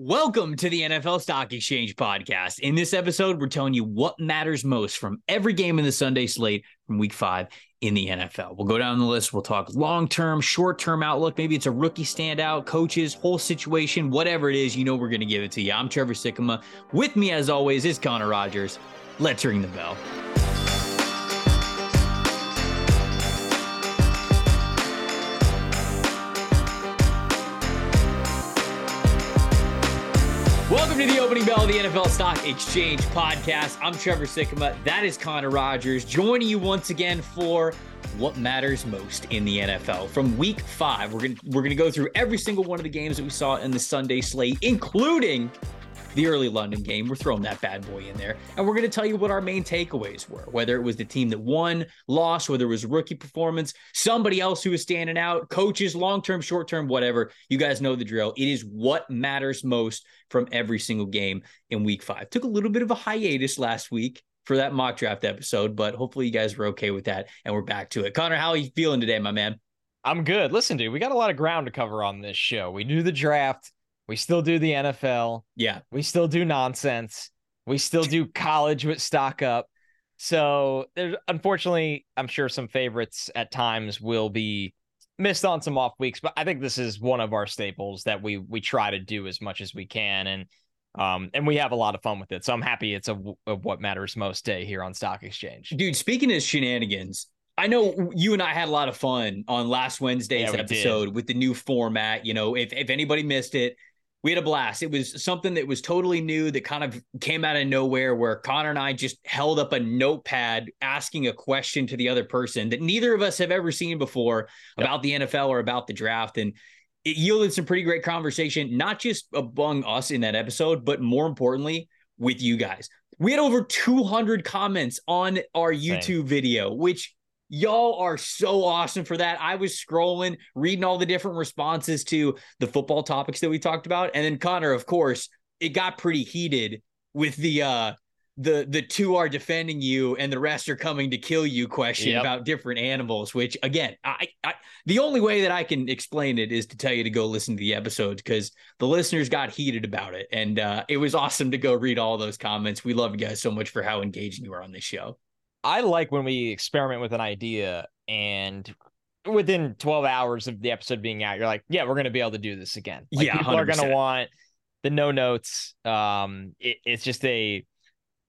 Welcome to the NFL Stock Exchange podcast. In this episode, we're telling you what matters most from every game in the Sunday slate from week five in the NFL. We'll go down the list. We'll talk long term, short term outlook. Maybe it's a rookie standout, coaches, whole situation, whatever it is, you know, we're going to give it to you. I'm Trevor Sikkema. With me, as always, is Connor Rogers. Let's ring the bell. The opening bell of the NFL Stock Exchange podcast. I'm Trevor Sikkema. That is Connor Rogers joining you once again for what matters most in the NFL. From week five, we're gonna we're gonna go through every single one of the games that we saw in the Sunday slate, including the early London game. We're throwing that bad boy in there. And we're going to tell you what our main takeaways were, whether it was the team that won, lost, whether it was rookie performance, somebody else who was standing out, coaches, long term, short term, whatever. You guys know the drill. It is what matters most from every single game in week five. Took a little bit of a hiatus last week for that mock draft episode, but hopefully you guys were okay with that and we're back to it. Connor, how are you feeling today, my man? I'm good. Listen, dude, we got a lot of ground to cover on this show. We do the draft. We still do the NFL. Yeah. We still do nonsense. We still do college with stock up. So there's unfortunately, I'm sure some favorites at times will be missed on some off weeks, but I think this is one of our staples that we we try to do as much as we can and um and we have a lot of fun with it. So I'm happy it's a, a what matters most day here on Stock Exchange. Dude, speaking of shenanigans, I know you and I had a lot of fun on last Wednesday's Yeah, episode did. with the new format. You know, if if anybody missed it, we had a blast. It was something that was totally new that kind of came out of nowhere where Connor and I just held up a notepad asking a question to the other person that neither of us have ever seen before Yep. about the NFL or about the draft. And it yielded some pretty great conversation, not just among us in that episode, but more importantly, with you guys. We had over 200 comments on our YouTube video, which y'all are so awesome for that. I was scrolling, reading all the different responses to the football topics that we talked about. And then Connor, of course, it got pretty heated with the uh the the two are defending you and the rest are coming to kill you question Yep. about different animals which again I, I the only way that i can explain it is to tell you to go listen to the episodes because the listeners got heated about it and uh it was awesome to go read all those comments we love you guys so much for how engaging you are on this show I like when we experiment with an idea and within 12 hours of the episode being out, you're like, yeah, we're going to be able to do this again. Like, Yeah, people are going to want the no notes. Um, it- it's just a,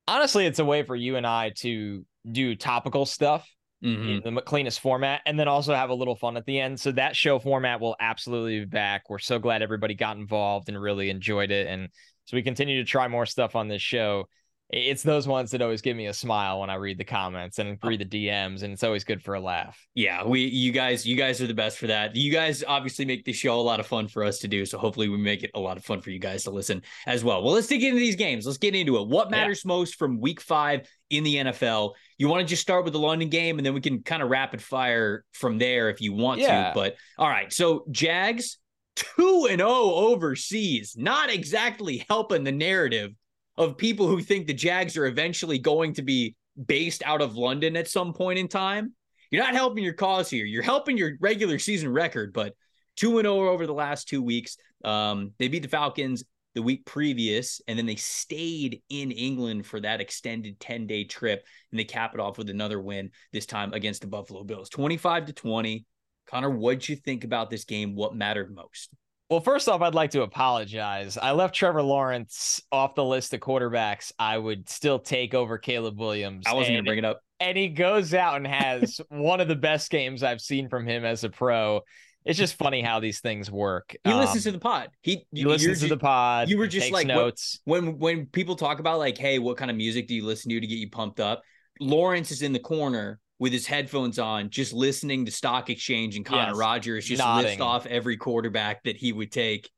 honestly, it's a way for you and I to do topical stuff Mhm. in the cleanest format and then also have a little fun at the end. So that show format will absolutely be back. We're so glad everybody got involved and really enjoyed it. And so we continue to try more stuff on this show. It's those ones that always give me a smile when I read the comments and oh. read the DMs, and it's always good for a laugh. Yeah, we you guys you guys are the best for that. You guys obviously make the show a lot of fun for us to do, so hopefully we make it a lot of fun for you guys to listen as well. Well, let's dig into these games. Let's get into it. What Yeah. matters most from week 5 in the NFL? You want to just start with the London game and then we can kind of rapid fire from there if you want Yeah. to. But all right, so Jags 2 and 0 overseas, not exactly helping the narrative of people who think the Jags are eventually going to be based out of London at some point in time. You're not helping your cause here. You're helping your regular season record, but 2 and 0 over the last 2 weeks. Um, they beat the Falcons the week previous and then they stayed in England for that extended 10-day trip and they cap it off with another win this time against the Buffalo Bills. 25 to 20. Connor, what'd you think about this game? What mattered most? Well, first off, I'd like to apologize. I left Trevor Lawrence off the list of quarterbacks. I would still take over Caleb Williams. I wasn't going to bring it up. and he goes out and has one of the best games I've seen from him as a pro. It's just funny how these things work. He listens to Um, the pod. He he you're listens to the pod. you were just takes like, what- notes. when when people talk about like, hey, what kind of music do you listen to to get you pumped up? Lawrence is in the corner with his headphones on, just listening to Stock Exchange and Connor Yes, Rogers just nodding. list off every quarterback that he would take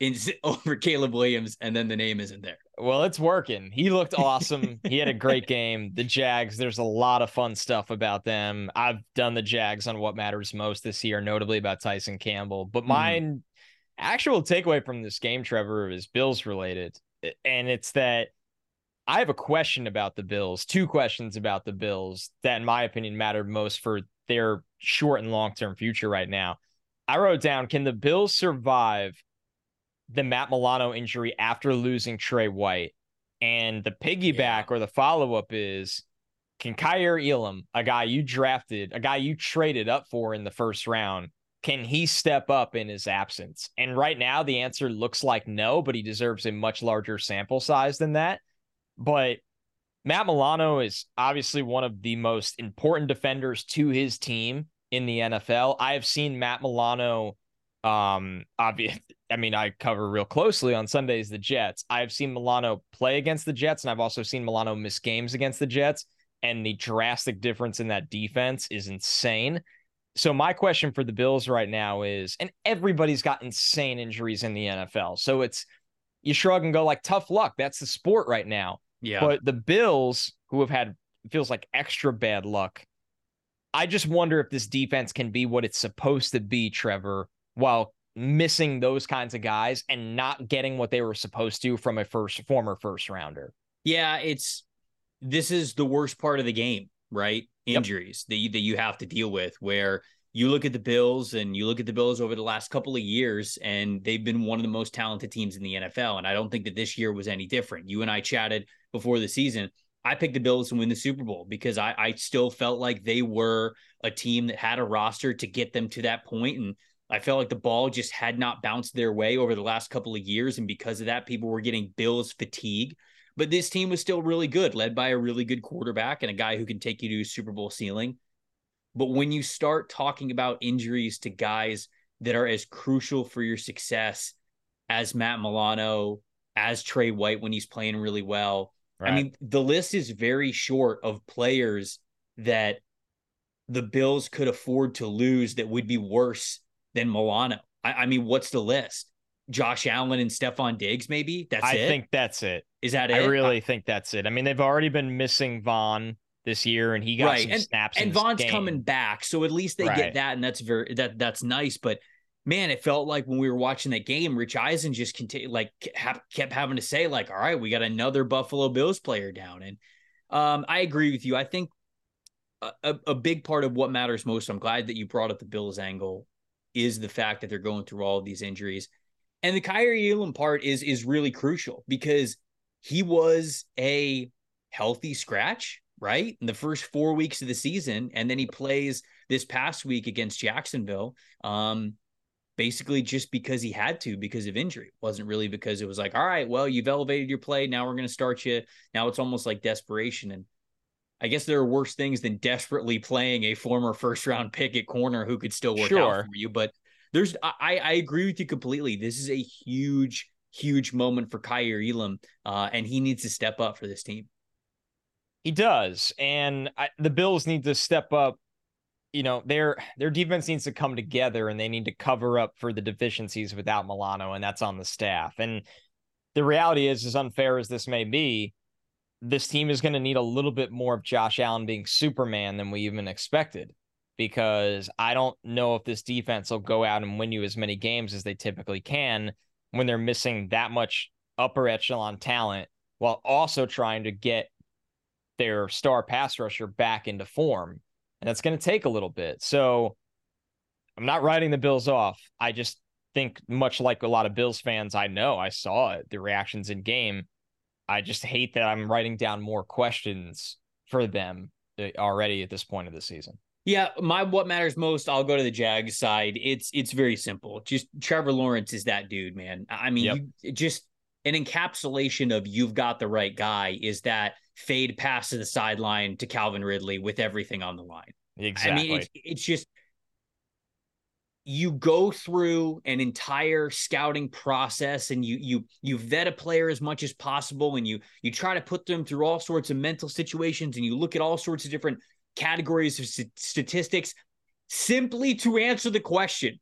in over Caleb Williams, and then the name isn't there. Well, it's working. He looked awesome. he had a great game. The Jags, there's a lot of fun stuff about them. I've done the Jags on what matters most this year, notably about Tyson Campbell. But mm-hmm. my actual takeaway from this game, Trevor, is Bills related. And it's that I have a question about the Bills, two questions about the Bills that, in my opinion, matter most for their short and long term future right now. I wrote down Can the Bills survive the Matt Milano injury after losing Tre White. And the piggyback yeah. or the follow up is can Kaiir Elam, a guy you drafted, a guy you traded up for in the first round, can he step up in his absence? And right now, the answer looks like no, but he deserves a much larger sample size than that. But Matt Milano is obviously one of the most important defenders to his team in the NFL. I have seen Matt Milano. Um, obvious. I mean, I cover real closely on Sundays the Jets. I've seen Milano play against the Jets, and I've also seen Milano miss games against the Jets and the drastic difference in that defense is insane. So my question for the Bills right now is, and everybody's got insane injuries in the NFL. So it's you shrug and go like tough luck. That's the sport right now. Yeah. But the Bills, who have had feels like extra bad luck, I just wonder if this defense can be what it's supposed to be, Trevor, while missing those kinds of guys and not getting what they were supposed to from a first former first rounder. Yeah, it's this is the worst part of the game, right? Injuries yep. that you, that you have to deal with where you look at the Bills and you look at the Bills over the last couple of years, and they've been one of the most talented teams in the NFL. And I don't think that this year was any different. You and I chatted before the season. I picked the Bills to win the Super Bowl because I, I still felt like they were a team that had a roster to get them to that point. And I felt like the ball just had not bounced their way over the last couple of years. And because of that, people were getting Bills fatigue. But this team was still really good, led by a really good quarterback and a guy who can take you to Super Bowl ceiling. But when you start talking about injuries to guys that are as crucial for your success as Matt Milano, as Tre White when he's playing really well, right. I mean, the list is very short of players that the Bills could afford to lose that would be worse than Milano. I, I mean, what's the list? Josh Allen and Stefon Diggs, maybe? That's I it. I think that's it. Is that it? I really I, think that's it. I mean, they've already been missing Von this year, and he got right. some and, snaps. And Von's coming back, so at least they right. get that, and that's very that that's nice. But man, it felt like when we were watching that game, Rich Eisen just continued like kept having to say like, "All right, we got another Buffalo Bills player down." And um, I agree with you. I think a, a big part of what matters most. I'm glad that you brought up the Bills angle is the fact that they're going through all of these injuries. And the Kaiir Elam part is is really crucial because he was a healthy scratch, right? In the first four weeks of the season. And then he plays this past week against Jacksonville. Um, basically just because he had to because of injury. It wasn't really because it was like, all right, well, you've elevated your play. Now we're going to start you. Now it's almost like desperation. And I guess there are worse things than desperately playing a former first round pick at corner who could still work sure. out for you. But there's I, I agree with you completely. This is a huge, huge moment for Kaiir Elam, uh, and he needs to step up for this team. He does, and I, the Bills need to step up. You know, their their defense needs to come together, and they need to cover up for the deficiencies without Milano, and that's on the staff. And the reality is, as unfair as this may be, this team is going to need a little bit more of Josh Allen being Superman than we even expected because I don't know if this defense will go out and win you as many games as they typically can when they're missing that much upper echelon talent while also trying to get their star pass rusher back into form. And that's going to take a little bit. So I'm not writing the Bills off. I just think, much like a lot of Bills fans I know, I saw it, the reactions in game. I just hate that I'm writing down more questions for them uh, already at this point of the season. Yeah, my what matters most, I'll go to the Jags side. It's it's very simple. Just Trevor Lawrence is that dude, man. I mean, yep. you, just an encapsulation of you've got the right guy is that fade pass to the sideline to Calvin Ridley with everything on the line. Exactly. I mean, it's, it's just you go through an entire scouting process and you you you vet a player as much as possible and you you try to put them through all sorts of mental situations and you look at all sorts of different categories of st- statistics simply to answer the question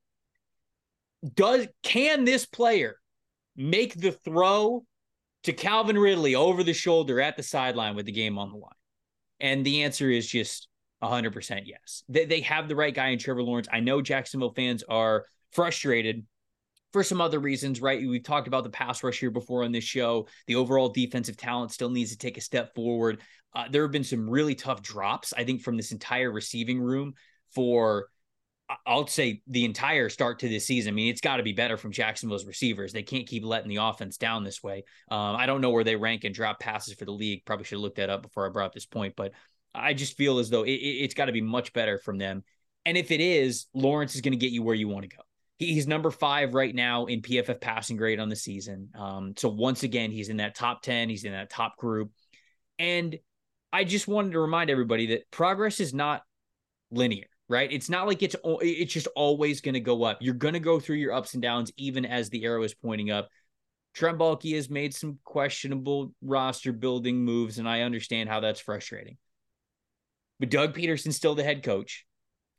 does can this player make the throw to Calvin Ridley over the shoulder at the sideline with the game on the line? And the answer is just 100% yes. They, they have the right guy in Trevor Lawrence. I know Jacksonville fans are frustrated for some other reasons, right? We've talked about the pass rush here before on this show. The overall defensive talent still needs to take a step forward. Uh, there have been some really tough drops, I think, from this entire receiving room for I'll say the entire start to this season. I mean, it's got to be better from Jacksonville's receivers. They can't keep letting the offense down this way. Um, I don't know where they rank in drop passes for the league. Probably should have looked that up before I brought up this point, but I just feel as though it, it's got to be much better from them. And if it is, Lawrence is going to get you where you want to go. he's number five right now in PFF passing grade on the season. Um, so once again, he's in that top 10, he's in that top group. And I just wanted to remind everybody that progress is not linear right? It's not like it's it's just always going to go up. You're going to go through your ups and downs, even as the arrow is pointing up. Trent Baalke has made some questionable roster building moves, and I understand how that's frustrating. But Doug Pederson's still the head coach.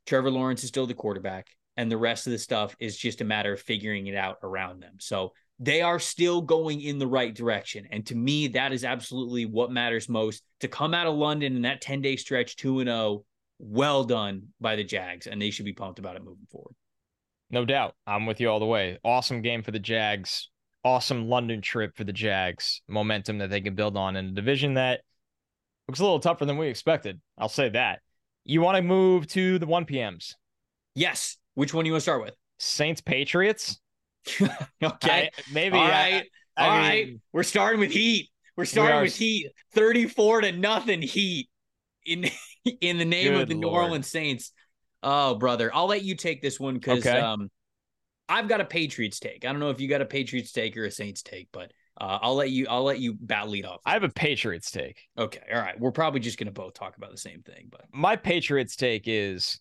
Trevor Lawrence is still the quarterback, and the rest of the stuff is just a matter of figuring it out around them. So they are still going in the right direction. And to me, that is absolutely what matters most. To come out of London in that 10 day stretch 2 and 0 well done by the Jags, and they should be pumped about it moving forward. No doubt. I'm with you all the way. Awesome game for the Jags. Awesome London trip for the Jags. Momentum that they can build on in a division that looks a little tougher than we expected. I'll say that. You want to move to the 1 p.m.s? Yes. Which one do you want to start with? Saints Patriots. okay. I, maybe. All right. I, I All mean, right. We're starting with Heat. We're starting we with Heat. 34 to nothing Heat in in the name Good of the Lord. New Orleans Saints. Oh, brother, I'll let you take this one because okay. um, I've got a Patriots take. I don't know if you got a Patriots take or a Saints take, but uh, I'll let you. I'll let you bat lead off. I have a Patriots take. Okay, all right. We're probably just gonna both talk about the same thing, but my Patriots take is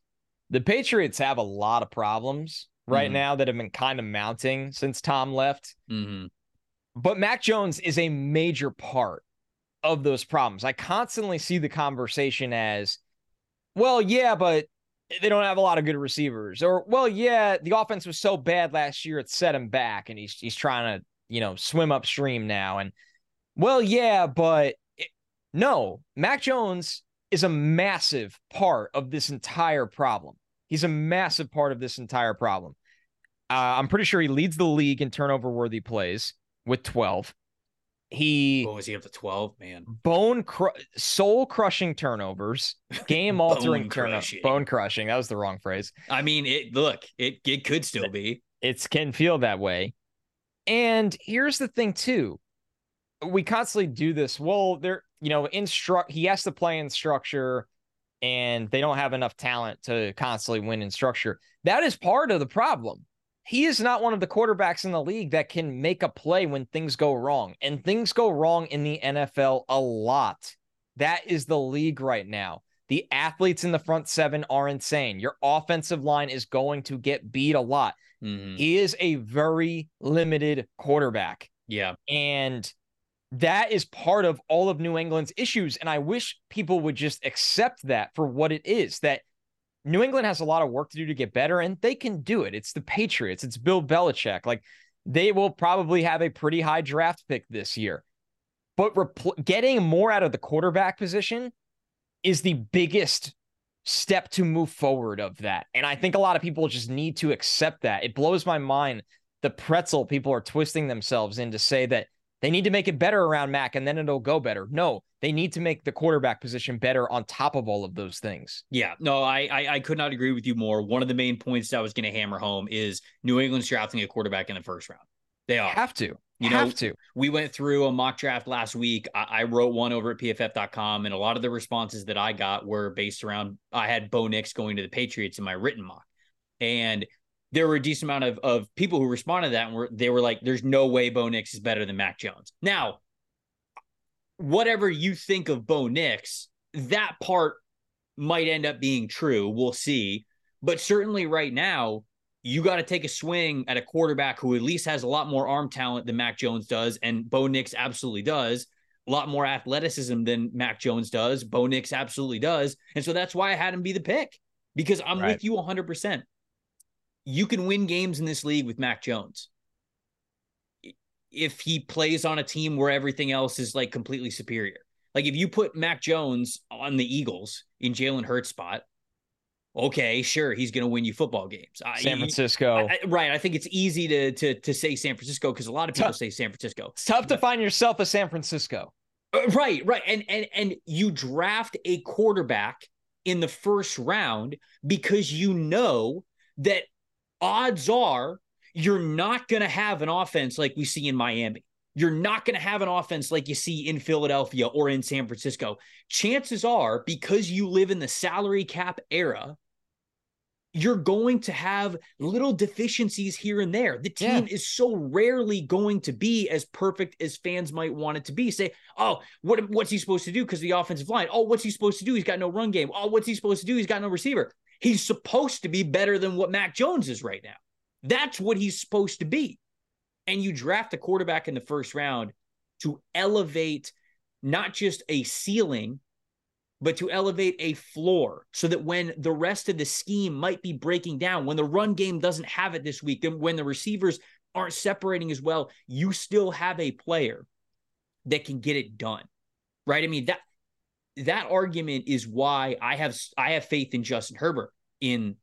the Patriots have a lot of problems right mm-hmm. now that have been kind of mounting since Tom left. Mm-hmm. But Mac Jones is a major part of those problems. I constantly see the conversation as, well, yeah, but they don't have a lot of good receivers. Or, well, yeah, the offense was so bad last year it set him back and he's he's trying to, you know, swim upstream now. And well, yeah, but it, no, Mac Jones is a massive part of this entire problem. He's a massive part of this entire problem. Uh, I'm pretty sure he leads the league in turnover worthy plays with 12. He what was he up to 12, man? Bone cru- soul crushing turnovers, game altering turnovers, bone crushing. That was the wrong phrase. I mean, it look, it it could still be. It can feel that way. And here's the thing too. We constantly do this. Well, they're, you know, instruct he has to play in structure and they don't have enough talent to constantly win in structure. That is part of the problem he is not one of the quarterbacks in the league that can make a play when things go wrong. And things go wrong in the NFL a lot. That is the league right now. The athletes in the front seven are insane. Your offensive line is going to get beat a lot. Mm-hmm. He is a very limited quarterback. Yeah. And that is part of all of New England's issues. And I wish people would just accept that for what it is that New England has a lot of work to do to get better, and they can do it. It's the Patriots, it's Bill Belichick. Like they will probably have a pretty high draft pick this year. But repl- getting more out of the quarterback position is the biggest step to move forward of that. And I think a lot of people just need to accept that. It blows my mind the pretzel people are twisting themselves in to say that they need to make it better around Mac and then it'll go better. No, they need to make the quarterback position better on top of all of those things. Yeah, no, I I, I could not agree with you more. One of the main points that I was going to hammer home is New England's drafting a quarterback in the first round. They are have to. You have to. We went through a mock draft last week. I, I, wrote one over at pff.com, and a lot of the responses that I got were based around I had Bo Nix going to the Patriots in my written mock. And there were a decent amount of, of people who responded to that and were they were like, there's no way Bo Nix is better than Mac Jones. Now, whatever you think of Bo Nix, that part might end up being true. We'll see. But certainly right now, you got to take a swing at a quarterback who at least has a lot more arm talent than Mac Jones does. And Bo Nix absolutely does. A lot more athleticism than Mac Jones does. Bo Nix absolutely does. And so that's why I had him be the pick because I'm right. with you 100%. You can win games in this league with Mac Jones if he plays on a team where everything else is like completely superior. Like if you put Mac Jones on the Eagles in Jalen Hurts spot, okay, sure, he's going to win you football games. San Francisco, I, I, right? I think it's easy to to to say San Francisco because a lot of people tough. say San Francisco. It's tough to find yourself a San Francisco. Uh, right, right, and and and you draft a quarterback in the first round because you know that odds are you're not going to have an offense like we see in Miami. You're not going to have an offense like you see in Philadelphia or in San Francisco. Chances are, because you live in the salary cap era, you're going to have little deficiencies here and there. The team yeah. is so rarely going to be as perfect as fans might want it to be. Say, oh, what, what's he supposed to do? Because the offensive line. Oh, what's he supposed to do? He's got no run game. Oh, what's he supposed to do? He's got no receiver. He's supposed to be better than what Mac Jones is right now. That's what he's supposed to be. And you draft a quarterback in the first round to elevate not just a ceiling, but to elevate a floor so that when the rest of the scheme might be breaking down, when the run game doesn't have it this week, and when the receivers aren't separating as well, you still have a player that can get it done. Right? I mean, that that argument is why I have I have faith in Justin Herbert in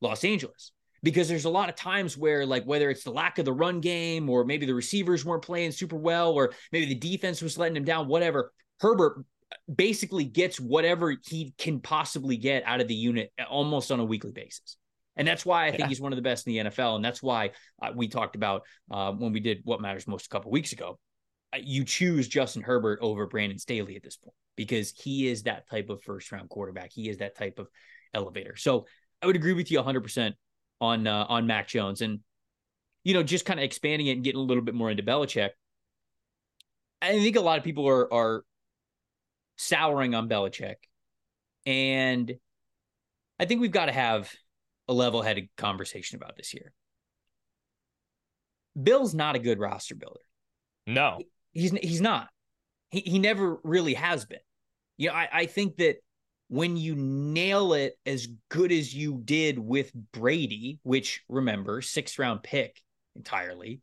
Los Angeles because there's a lot of times where like whether it's the lack of the run game or maybe the receivers weren't playing super well or maybe the defense was letting him down whatever Herbert basically gets whatever he can possibly get out of the unit almost on a weekly basis. And that's why I think yeah. he's one of the best in the NFL. And that's why uh, we talked about uh, when we did what matters most a couple weeks ago. You choose Justin Herbert over Brandon Staley at this point because he is that type of first round quarterback. He is that type of elevator. So I would agree with you 100% on uh, on Mac Jones. And, you know, just kind of expanding it and getting a little bit more into Belichick. I think a lot of people are are souring on Belichick. And I think we've got to have a level headed conversation about this here. Bill's not a good roster builder. No. He's he's not. He he never really has been. You know, I, I think that when you nail it as good as you did with Brady, which remember, sixth round pick entirely,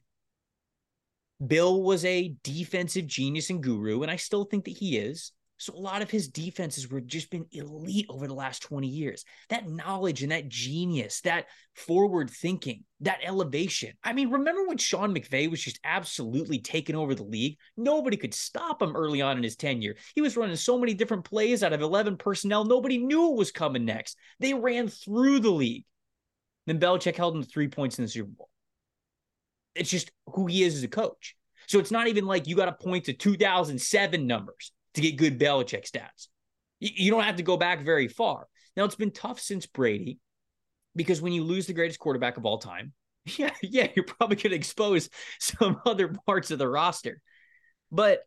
Bill was a defensive genius and guru, and I still think that he is. So a lot of his defenses were just been elite over the last 20 years. That knowledge and that genius, that forward thinking, that elevation. I mean, remember when Sean McVay was just absolutely taking over the league? Nobody could stop him early on in his tenure. He was running so many different plays out of 11 personnel. Nobody knew what was coming next. They ran through the league. Then Belichick held him to three points in the Super Bowl. It's just who he is as a coach. So it's not even like you got to point to 2007 numbers to get good Belichick stats. You don't have to go back very far. Now, it's been tough since Brady because when you lose the greatest quarterback of all time, yeah, yeah, you're probably going to expose some other parts of the roster. But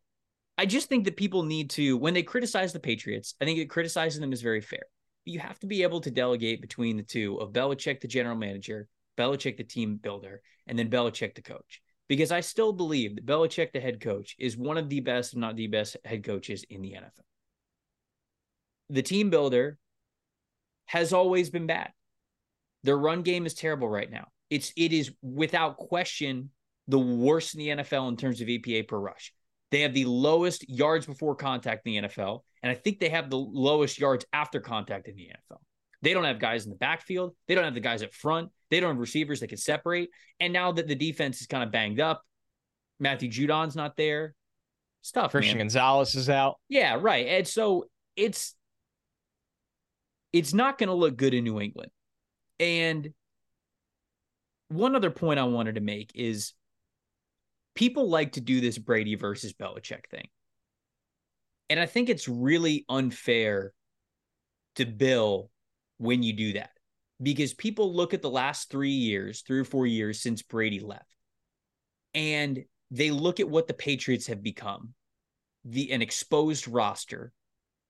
I just think that people need to, when they criticize the Patriots, I think that criticizing them is very fair. You have to be able to delegate between the two of Belichick, the general manager, Belichick, the team builder, and then Belichick, the coach because I still believe that Belichick, the head coach, is one of the best, if not the best, head coaches in the NFL. The team builder has always been bad. Their run game is terrible right now. It's it is without question the worst in the NFL in terms of EPA per rush. They have the lowest yards before contact in the NFL, and I think they have the lowest yards after contact in the NFL. They don't have guys in the backfield. They don't have the guys up front. They don't have receivers that can separate. And now that the defense is kind of banged up, Matthew Judon's not there. Stuff. Christian man. Gonzalez is out. Yeah, right. And so it's it's not going to look good in New England. And one other point I wanted to make is people like to do this Brady versus Belichick thing. And I think it's really unfair to Bill when you do that because people look at the last three years, three or four years since Brady left, and they look at what the Patriots have become the an exposed roster,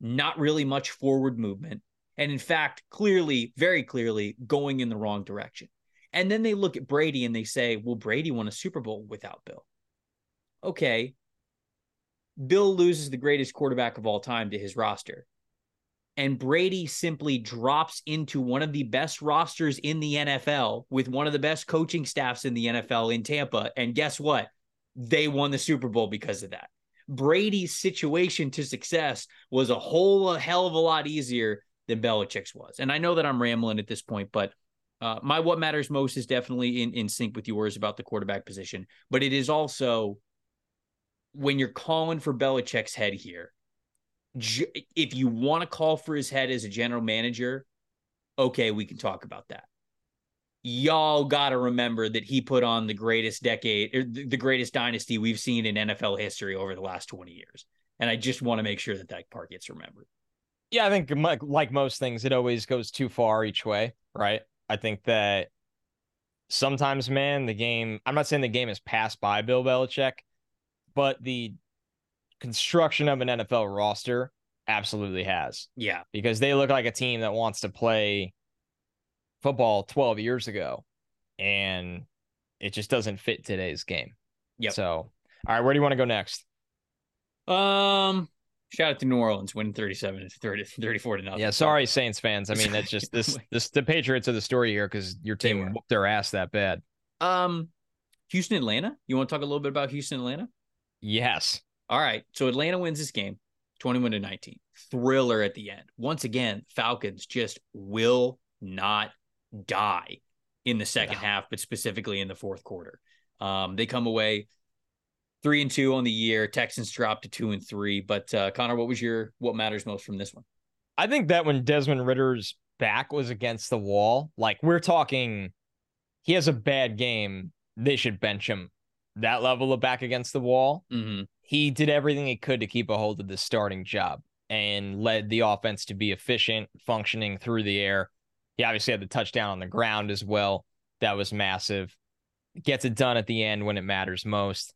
not really much forward movement, and in fact, clearly, very clearly going in the wrong direction. And then they look at Brady and they say, well, Brady won a Super Bowl without Bill. Okay. Bill loses the greatest quarterback of all time to his roster and Brady simply drops into one of the best rosters in the NFL with one of the best coaching staffs in the NFL in Tampa. And guess what? They won the Super Bowl because of that. Brady's situation to success was a whole a hell of a lot easier than Belichick's was. And I know that I'm rambling at this point, but uh, my what matters most is definitely in, in sync with yours about the quarterback position. But it is also when you're calling for Belichick's head here, if you want to call for his head as a general manager, okay, we can talk about that. y'all got to remember that he put on the greatest decade, er, or the greatest dynasty we've seen in NFL history over the last 20 years. And I just want to make sure that that part gets remembered. Yeah, I think like most things, it always goes too far each way, right? I think that sometimes, man, the game, I'm not saying the game is passed by Bill Belichick, but the construction of an NFL roster absolutely has. Yeah. Because they look like a team that wants to play football 12 years ago and it just doesn't fit today's game. Yeah. So, all right, where do you want to go next? Um, shout out to New Orleans winning 37 to 30, 34 to nothing. Yeah, sorry Saints fans. I mean, that's just this this the Patriots are the story here cuz your team whooped their ass that bad. Um Houston Atlanta? You want to talk a little bit about Houston Atlanta? Yes. All right. So Atlanta wins this game 21 to 19. Thriller at the end. Once again, Falcons just will not die in the second half, but specifically in the fourth quarter. Um, they come away three and two on the year. Texans drop to two and three. But uh, Connor, what was your what matters most from this one? I think that when Desmond Ridder's back was against the wall, like we're talking, he has a bad game. They should bench him. That level of back against the wall. Mm-hmm. He did everything he could to keep a hold of the starting job and led the offense to be efficient, functioning through the air. He obviously had the touchdown on the ground as well. That was massive. Gets it done at the end when it matters most.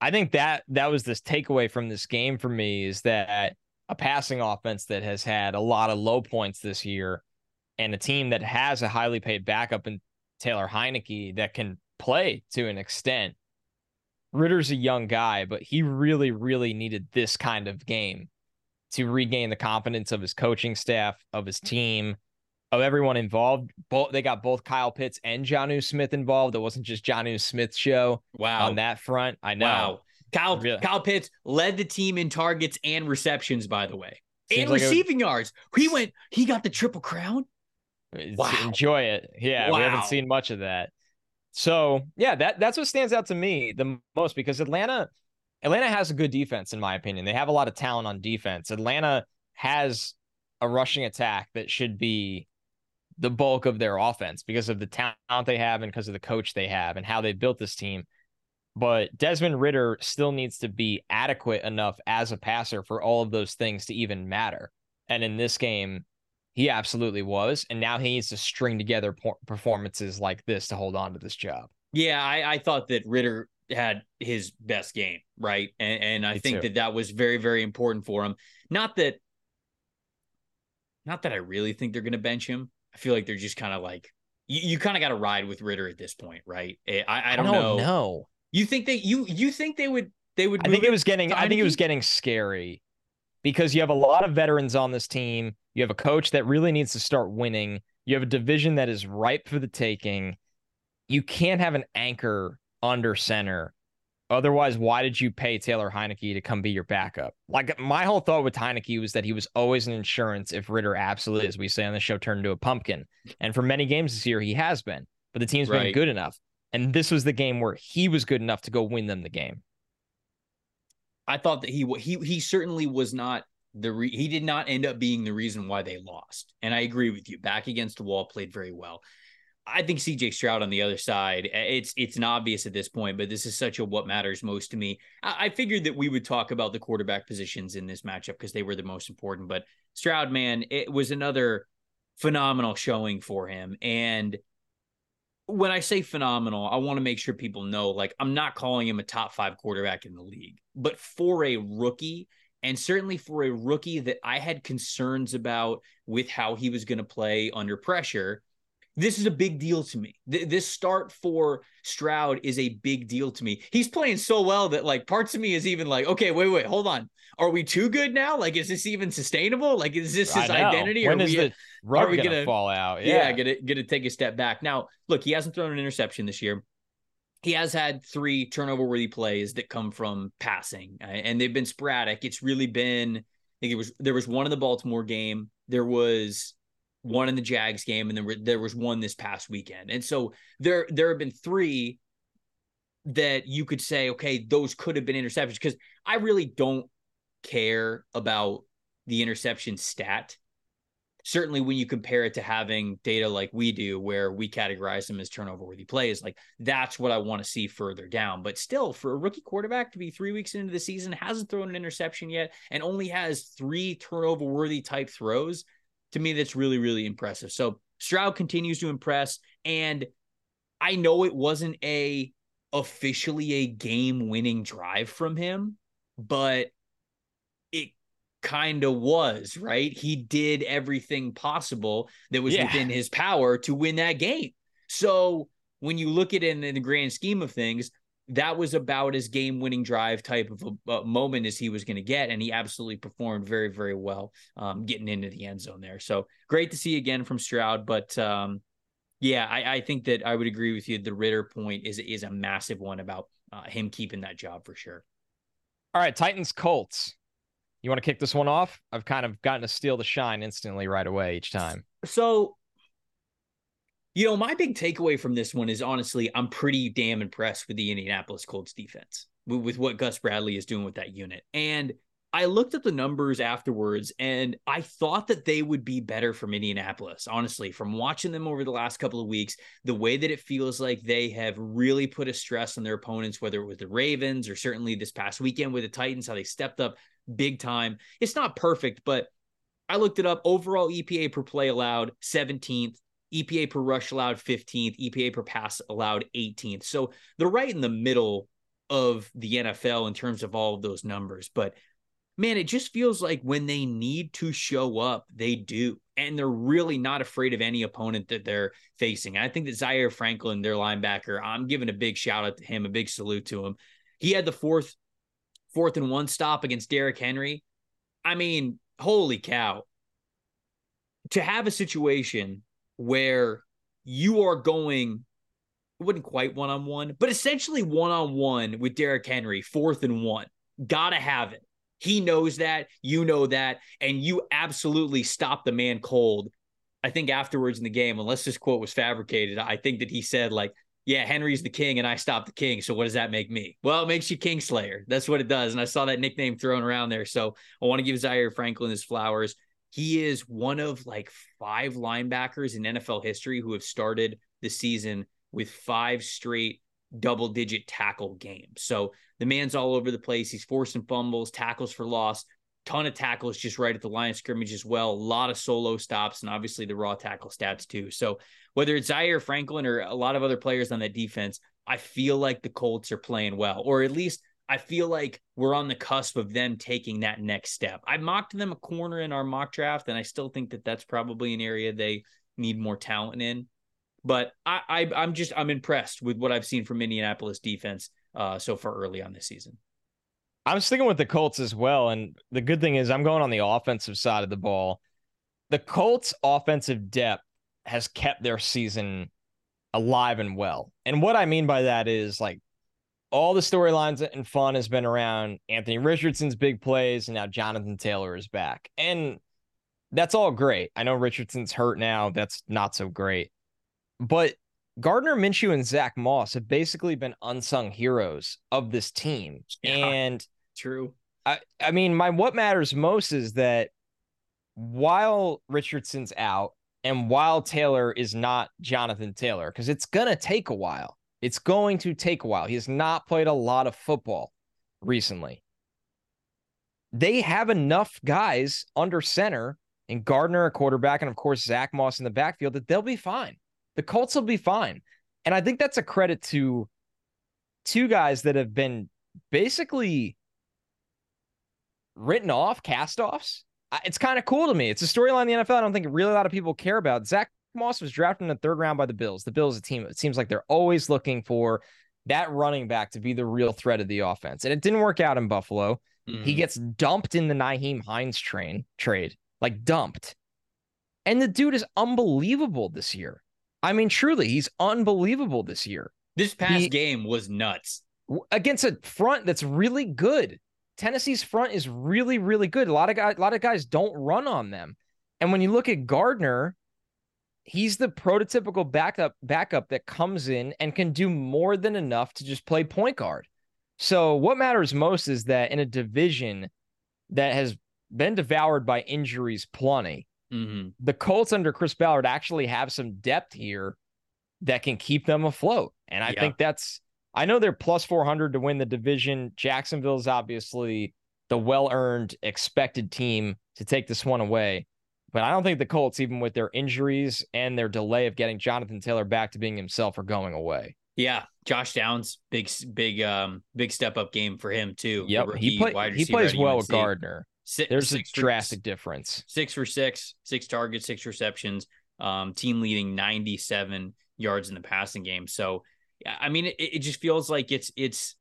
I think that that was this takeaway from this game for me is that a passing offense that has had a lot of low points this year and a team that has a highly paid backup in Taylor Heinicke that can play to an extent. Ridder's a young guy, but he really, really needed this kind of game to regain the confidence of his coaching staff, of his team, of everyone involved. Both they got both Kyle Pitts and Jonnu Smith involved. It wasn't just Jonnu Smith's show. Wow. On that front. I know. Wow. Kyle really. Kyle Pitts led the team in targets and receptions, by the way. Seems and like receiving yards. He went, he got the triple crown. Wow. Enjoy it. Yeah, wow. we haven't seen much of that. So yeah, that that's what stands out to me the most because Atlanta, Atlanta has a good defense in my opinion. They have a lot of talent on defense. Atlanta has a rushing attack that should be the bulk of their offense because of the talent they have and because of the coach they have and how they built this team. But Desmond Ridder still needs to be adequate enough as a passer for all of those things to even matter. And in this game, he absolutely was. And now he needs to string together performances like this to hold on to this job. Yeah, I, I thought that Ridder had his best game, right? And, and I Me think too. that that was very, very important for him. Not that, not that I really think they're going to bench him. I feel like they're just kind of like you, you kind of got to ride with Ridder at this point, right? Eh, I, I don't, I don't know. know. You think they you you think they would they would? I think it was getting. I think it was getting scary because you have a lot of veterans on this team. You have a coach that really needs to start winning. You have a division that is ripe for the taking. You can't have an anchor under center Otherwise, why did you pay Taylor Heinicke to come be your backup? Like my whole thought with Heinicke was that he was always an insurance if Ridder absolutely, as we say on the show, turned into a pumpkin. And for many games this year, he has been, but the team's right. been good enough. And this was the game where he was good enough to go win them the game. I thought that he he he certainly was not the re- he did not end up being the reason why they lost. And I agree with you. Back against the wall, played very well. I think CJ Stroud on the other side, eh, it's it's an obvious at this point, but this is such a what matters most to me. I, I figured that we would talk about the quarterback positions in this matchup because they were the most important. But Stroud, man, it was another phenomenal showing for him. And when I say phenomenal, I want to make sure people know like I'm not calling him a top five quarterback in the league, but for a rookie, and certainly for a rookie that I had concerns about with how he was going to play under pressure this is a big deal to me. Th- this start for Stroud is a big deal to me. He's playing so well that like parts of me is even like, okay, wait, wait, hold on. Are we too good now? Like, is this even sustainable? Like, is this his identity? When are is we, are we gonna, gonna fall out? Yeah. yeah, gonna gonna take a step back. Now, look, he hasn't thrown an interception this year. He has had three turnover worthy plays that come from passing, uh, and they've been sporadic. It's really been, I think it was there was one in the Baltimore game. There was one in the Jags game, and then there was one this past weekend. And so there there have been three that you could say, okay, those could have been interceptions because I really don't care about the interception stat. certainly when you compare it to having data like we do, where we categorize them as turnover worthy plays, like that's what I want to see further down. But still, for a rookie quarterback to be three weeks into the season, hasn't thrown an interception yet, and only has three turnover worthy type throws, to me, that's really, really impressive. So Stroud continues to impress. And I know it wasn't a officially a game winning drive from him, but it kind of was, right? He did everything possible that was yeah. within his power to win that game. So when you look at it in the grand scheme of things, that was about as game winning drive type of a, a, moment as he was going to get. And he absolutely performed very, very well um, getting into the end zone there. So great to see again from Stroud. But um, yeah, I, I, think that I would agree with you. The Ridder point is, is a massive one about uh, him keeping that job for sure. All right, Titans Colts. You want to kick this one off? I've kind of gotten to steal the shine instantly right away each time. So, you know, my big takeaway from this one is honestly, I'm pretty damn impressed with the Indianapolis Colts defense, with, with what Gus Bradley is doing with that unit. And I looked at the numbers afterwards and I thought that they would be better from Indianapolis. Honestly, from watching them over the last couple of weeks, the way that it feels like they have really put a stress on their opponents, whether it was the Ravens or certainly this past weekend with the Titans, how they stepped up big time. It's not perfect, but I looked it up. Overall EPA per play allowed 17th, EPA per rush allowed 15th, EPA per pass allowed 18th. So they're right in the middle of the NFL in terms of all of those numbers. But man, it just feels like when they need to show up, they do. And they're really not afraid of any opponent that they're facing. I think that Zaire Franklin, their linebacker, I'm giving a big shout out to him, a big salute to him. He had the fourth, fourth and one stop against Derrick Henry. I mean, holy cow. To have a situation where you are going, it wasn't quite one on one, but essentially one on one with Derrick Henry, fourth and one. Gotta have it he knows that, you know that, and you absolutely stop the man cold. I think afterwards in the game, unless this quote was fabricated, I think that he said, like, yeah, Henry's the king and I stopped the king. So what does that make me? Well, it makes you Kingslayer. That's what it does. And I saw that nickname thrown around there. So I want to give Zaire Franklin his flowers. He is one of like five linebackers in NFL history who have started the season with five straight double digit tackle games. So the man's all over the place. He's forcing fumbles, tackles for loss, ton of tackles just right at the line of scrimmage as well. A lot of solo stops, and obviously the raw tackle stats too. So whether it's Zaire Franklin or a lot of other players on that defense, I feel like the Colts are playing well, or at least I feel like we're on the cusp of them taking that next step. I mocked them a corner in our mock draft, and I still think that that's probably an area they need more talent in. But I, I I'm just I'm impressed with what I've seen from Indianapolis defense uh, so far early on this season. I'm sticking with the Colts as well. And the good thing is, I'm going on the offensive side of the ball. The Colts' offensive depth has kept their season alive and well. And what I mean by that is like all the storylines and fun has been around Anthony Richardson's big plays, and now Jonathan Taylor is back. And that's all great. I know Richardson's hurt now. That's not so great. But Gardner Minshew and Zach Moss have basically been unsung heroes of this team. Yeah, and true. I, I mean, my what matters most is that while Richardson's out and while Taylor is not Jonathan Taylor, because it's going to take a while, it's going to take a while. He has not played a lot of football recently. They have enough guys under center and Gardner, a quarterback, and of course, Zach Moss in the backfield that they'll be fine. The Colts will be fine. And I think that's a credit to two guys that have been basically written off, cast offs. It's kind of cool to me. It's a storyline in the NFL. I don't think really a lot of people care about. Zach Moss was drafted in the third round by the Bills. The Bills, a team, it seems like they're always looking for that running back to be the real threat of the offense. And it didn't work out in Buffalo. Mm-hmm. He gets dumped in the Nyheim Hines train trade, like dumped. And the dude is unbelievable this year. I mean, truly, he's unbelievable this year. This past he, game was nuts against a front that's really good. Tennessee's front is really, really good. A lot of guys, a lot of guys don't run on them. And when you look at Gardner, he's the prototypical backup backup that comes in and can do more than enough to just play point guard. So what matters most is that in a division that has been devoured by injuries plenty, Mm-hmm. The Colts under Chris Ballard actually have some depth here that can keep them afloat. And I Yeah. think that's, I know they're plus 400 to win the division. Jacksonville is obviously the well earned, expected team to take this one away. But I don't think the Colts, even with their injuries and their delay of getting Jonathan Taylor back to being himself, are going away. Yeah, Josh Downs, big, big, um, big step up game for him too. Yep. rookie He, play, he plays well with Gardner. Si- There's a six for- drastic difference. Six for six, six targets, six receptions. Um, team leading 97 yards in the passing game. So, I mean, it, it just feels like it's it's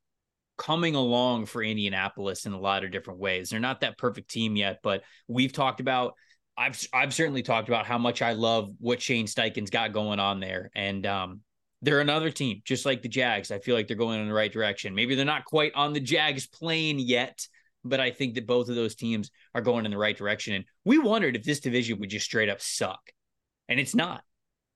coming along for Indianapolis in a lot of different ways. They're not that perfect team yet, but we've talked about. I've I've certainly talked about how much I love what Shane Steichen's got going on there, and um, they're another team just like the Jags. I feel like they're going in the right direction. Maybe they're not quite on the Jags plane yet, but I think that both of those teams are going in the right direction. And we wondered if this division would just straight up suck, and it's not.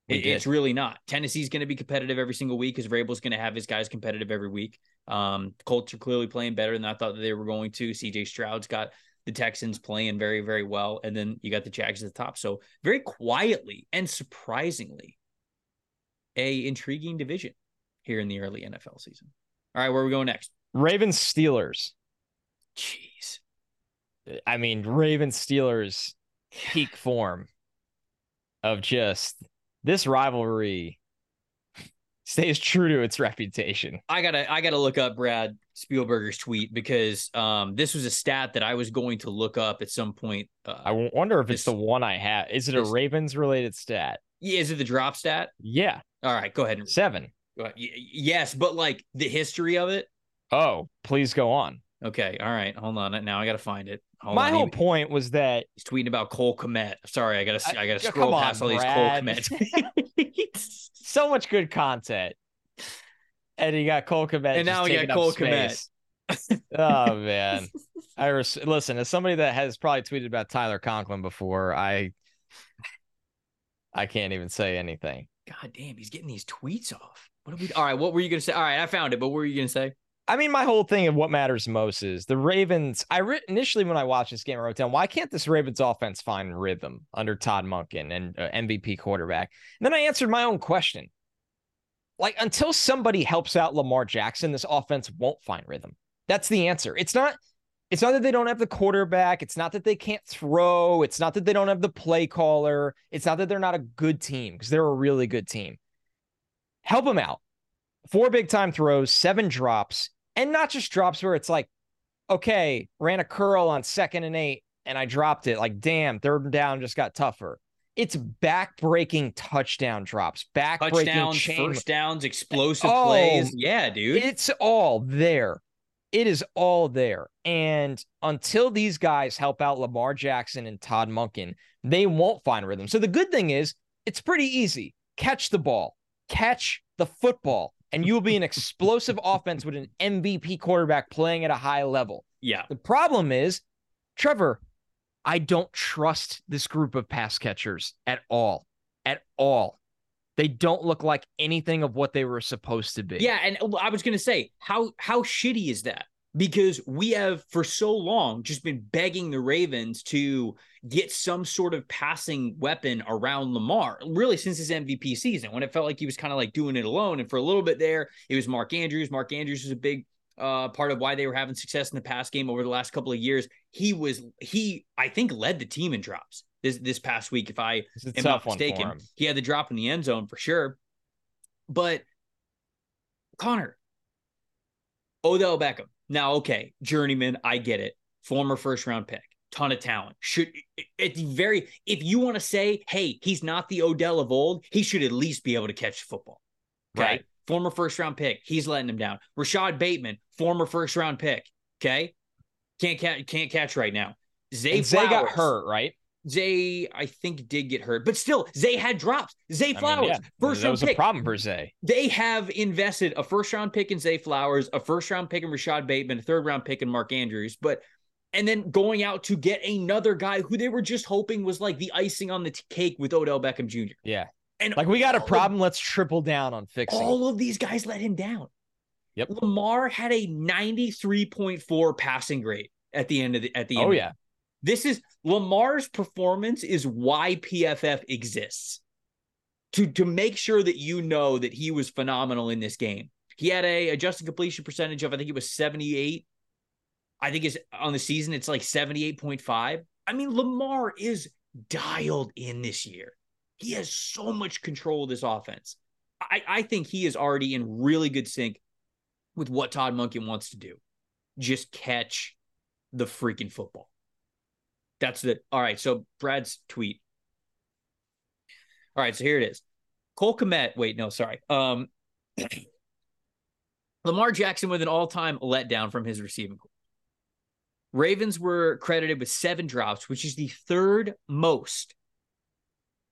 It- it's really not. Tennessee's going to be competitive every single week because Vrabel's going to have his guys competitive every week. Um, Colts are clearly playing better than I thought that they were going to. CJ Stroud's got the Texans playing very, very well, and then you got the Jags at the top. So very quietly and surprisingly, a intriguing division here in the early NFL season. All right, where are we going next? Ravens Steelers. Jeez. I mean, Ravens Steelers peak form of just this rivalry stays true to its reputation. I gotta I gotta look up Brad Spielberger's tweet because um this was a stat that I was going to look up at some point. Uh, I wonder if it's the one I have. Is it a this- Ravens related stat? yeah, is it the drop stat? Yeah, All right, go ahead. and- seven. Go ahead. Y- yes, but like the history of it. Oh, please go on. Okay, all right. Hold on. Now I gotta find it. Hold My on. whole He- point was that he's tweeting about Cole Komet. Sorry, I gotta I- I, gotta scroll on, past all these Cole Brad. Komet so much good content. And you got Cole Komet. And now we got Cole Kmet. oh man. I res- listen as somebody that has probably tweeted about Tyler Conklin before. I I can't even say anything. God damn, he's getting these tweets off. What are we? All right, what were you gonna say? All right, I found it. But what were you gonna say? I mean, my whole thing of what matters most is the Ravens. I re- initially when I watched this game, I wrote down why can't this Ravens offense find rhythm under Todd Monken and uh, MVP quarterback? And then I answered my own question. Like until somebody helps out Lamar Jackson, this offense won't find rhythm. That's the answer. It's not. It's not that they don't have the quarterback. It's not that they can't throw. It's not that they don't have the play caller. It's not that they're not a good team because they're a really good team. Help them out. Four big time throws, seven drops, and not just drops where it's like, okay, ran a curl on second and eight and I dropped it. Like, damn, third and down just got tougher. It's back breaking touchdown drops, back breaking Touchdowns, chain. first downs, explosive Oh, plays. Yeah, dude. It's all there. It is all there. And until these guys help out Lamar Jackson and Todd Monken, they won't find rhythm. So the good thing is, it's pretty easy. Catch the ball, catch the football, and you'll be an explosive offense with an MVP quarterback playing at a high level. yeah. The problem is, Trevor, I don't trust this group of pass catchers at all. At all. They don't look like anything of what they were supposed to be. Yeah, and uh, I was gonna say, how how shitty is that? Because we have for so long just been begging the Ravens to get some sort of passing weapon around Lamar, really since his MVP season, when it felt like he was kind of like doing it alone. And for a little bit there, it was Mark Andrews. Mark Andrews was a big uh, part of why they were having success in the past game over the last couple of years. He was he, I think, led the team in drops this this past week. If I am not mistaken. He had the drop in the end zone for sure. But Connor, Odell Beckham. Now, okay, journeyman, I get it. Former first round pick, ton of talent. Should at the very if you want to say, hey, he's not the Odell of old, he should at least be able to catch football. Okay. Right. Former first round pick, he's letting him down. Rashod Bateman, former first round pick. Okay. Can't catch can't catch right now. Zay, And Zay got hurt, right? Zay, I think, did get hurt, but still, Zay had drops. Zay I mean, Flowers, yeah, first that round was pick. a problem for Zay. They have invested a first round pick in Zay Flowers, a first round pick in Rashod Bateman, a third round pick in Mark Andrews, but and then going out to get another guy who they were just hoping was like the icing on the t- cake with Odell Beckham Jr. Yeah. And Like we got a problem. Let's triple down on fixing. it. all of these guys let him down. Yep. Lamar had a 93.4 passing grade at the end of the at the oh, end. Oh of the- yeah. This is Lamar's performance is why PFF exists. To to make sure that you know that he was phenomenal in this game. He had a adjusted completion percentage of I think it was 78. I think is on the season it's like 78.5. I mean Lamar is dialed in this year. He has so much control of this offense. I, I think he is already in really good sync with what Todd Monken wants to do. Just catch the freaking football. That's the all right. So Brad's tweet. All right, so here it is. Cole Kmet. Wait, no, sorry. Um Lamar Jackson with an all-time letdown from his receiving. Ravens were credited with seven drops, which is the third most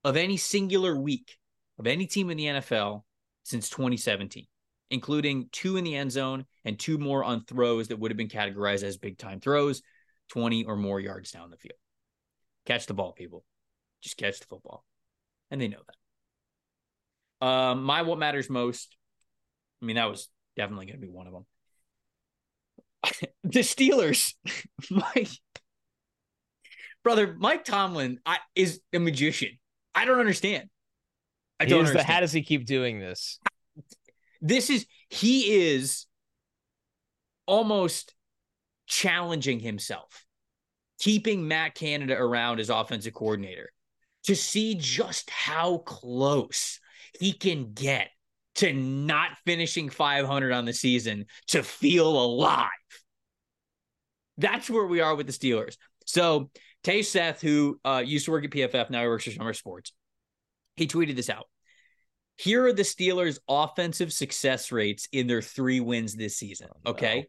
of any singular week of any team in the NFL since 2017, including two in the end zone and two more on throws that would have been categorized as big time throws, 20 or more yards down the field. Catch the ball, people. Just catch the football. And they know that. Um, my what matters most. I mean, that was definitely going to be one of them. the Steelers, my brother, Mike Tomlin I, is a magician. I don't understand. I don't understand. The, how does he keep doing this? This is he is almost challenging himself, keeping Matt Canada around as offensive coordinator to see just how close he can get to not finishing 500 on the season to feel alive. That's where we are with the Steelers. So Tay Seth, who uh, used to work at PFF, now he works for SumerSports, he tweeted this out. Here are the Steelers' offensive success rates in their three wins this season. Oh, okay.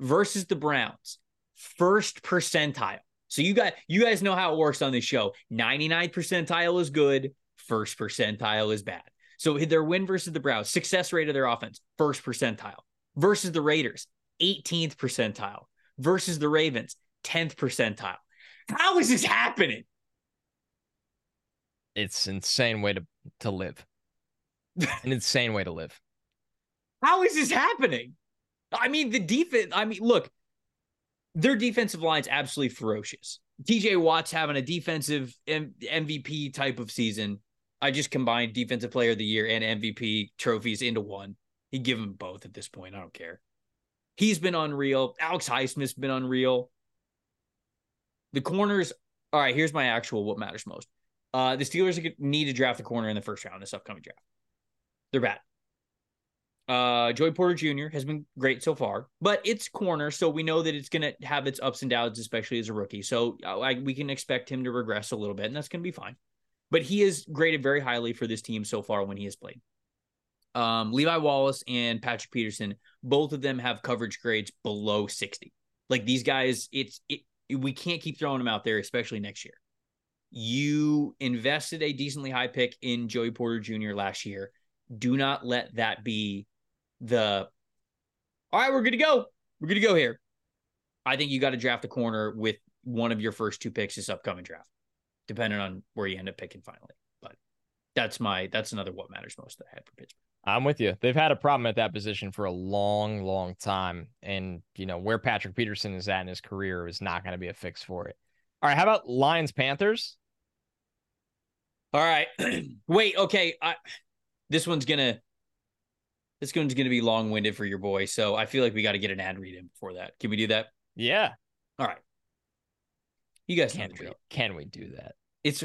Versus the Browns. First percentile. So you got you guys know how it works on this show. 99th percentile is good, first percentile is bad. So their win versus the Browns, success rate of their offense, first percentile. Versus the Raiders, 18th percentile. Versus the Ravens, 10th percentile. How is this happening? It's insane way to to live. An insane way to live. How is this happening? I mean, the defense. I mean, look, their defensive line's absolutely ferocious. TJ Watt's having a defensive M- MVP type of season. I just combined defensive player of the year and MVP trophies into one. He give them both at this point. I don't care. He's been unreal. Alex Highsmith's been unreal. The corners. All right, here's my actual what matters most. Uh, the Steelers need to draft the corner in the first round this upcoming draft. They're bad. Uh, Joey Porter Jr. has been great so far, but it's corner, so we know that it's going to have its ups and downs, especially as a rookie. So uh, I, we can expect him to regress a little bit, and that's going to be fine. But he is graded very highly for this team so far when he has played. Um, Levi Wallace and Patrick Peterson, both of them have coverage grades below 60. Like these guys, it's it, we can't keep throwing them out there, especially next year. You invested a decently high pick in Joey Porter Jr. last year. Do not let that be the all right, we're good to go. We're good to go here. I think you got to draft a corner with one of your first two picks this upcoming draft, depending on where you end up picking finally. But that's my that's another what matters most that I had for Pittsburgh. I'm with you. They've had a problem at that position for a long, long time. And, you know, where Patrick Peterson is at in his career is not going to be a fix for it. All right. How about Lions Panthers? All right. Wait. Okay. I, this one's gonna. This one's gonna be long winded for your boy, so I feel like we got to get an ad read in before that. Can we do that? Yeah. All right. You guys can we? Can we do that? It's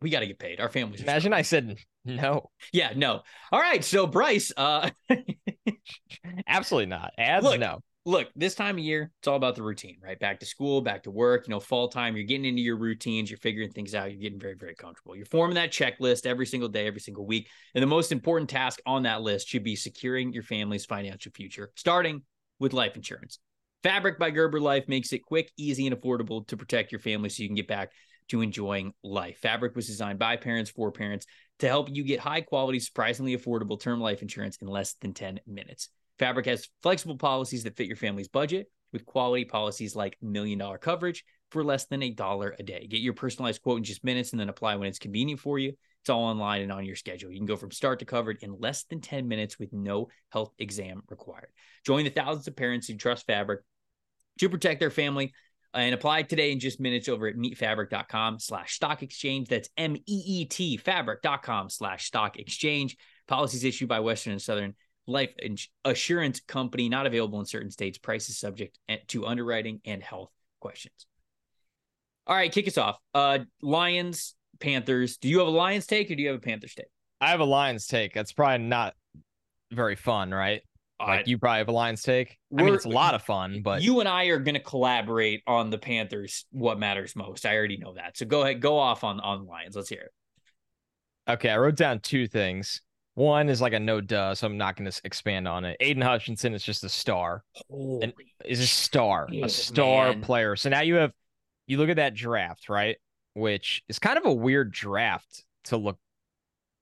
we got to get paid. Our families. Imagine I said no. Yeah, no. All right. So Bryce, uh, absolutely not. Ads, Look, no look, this time of year, it's all about the routine, right? Back to school, back to work, you know, fall time, you're getting into your routines, you're figuring things out, you're getting very, very comfortable. You're forming that checklist every single day, every single week. And the most important task on that list should be securing your family's financial future, starting with life insurance. Fabric by Gerber Life makes it quick, easy, and affordable to protect your family so you can get back to enjoying life. Fabric was designed by parents for parents to help you get high quality, surprisingly affordable term life insurance in less than 10 minutes. Fabric has flexible policies that fit your family's budget with quality policies like million dollar coverage for less than a dollar a day. Get your personalized quote in just minutes and then apply when it's convenient for you. It's all online and on your schedule. You can go from start to covered in less than 10 minutes with no health exam required. Join the thousands of parents who trust Fabric to protect their family and apply today in just minutes over at meetfabric.com slash stock exchange. That's M-E-E-T fabric.com slash stock exchange. Policies issued by Western and Southern Life Assurance Company, not available in certain states. Prices subject to underwriting and health questions. All right, kick us off. Uh, Lions, Panthers. Do you have a Lions take or do you have a Panthers take? I have a Lions take. That's probably not very fun, right? Like you probably have a Lions take. I mean, it's a lot of fun, but you and I are going to collaborate on the Panthers. What matters most? I already know that. So go ahead, go off on on Lions. Let's hear it. Okay, I wrote down two things. One is like a no duh, so I'm not going to expand on it. Aidan Hutchinson is just a star, Holy and is a star, shit, a star man. player. So now you have you look at that draft, right? Which is kind of a weird draft to look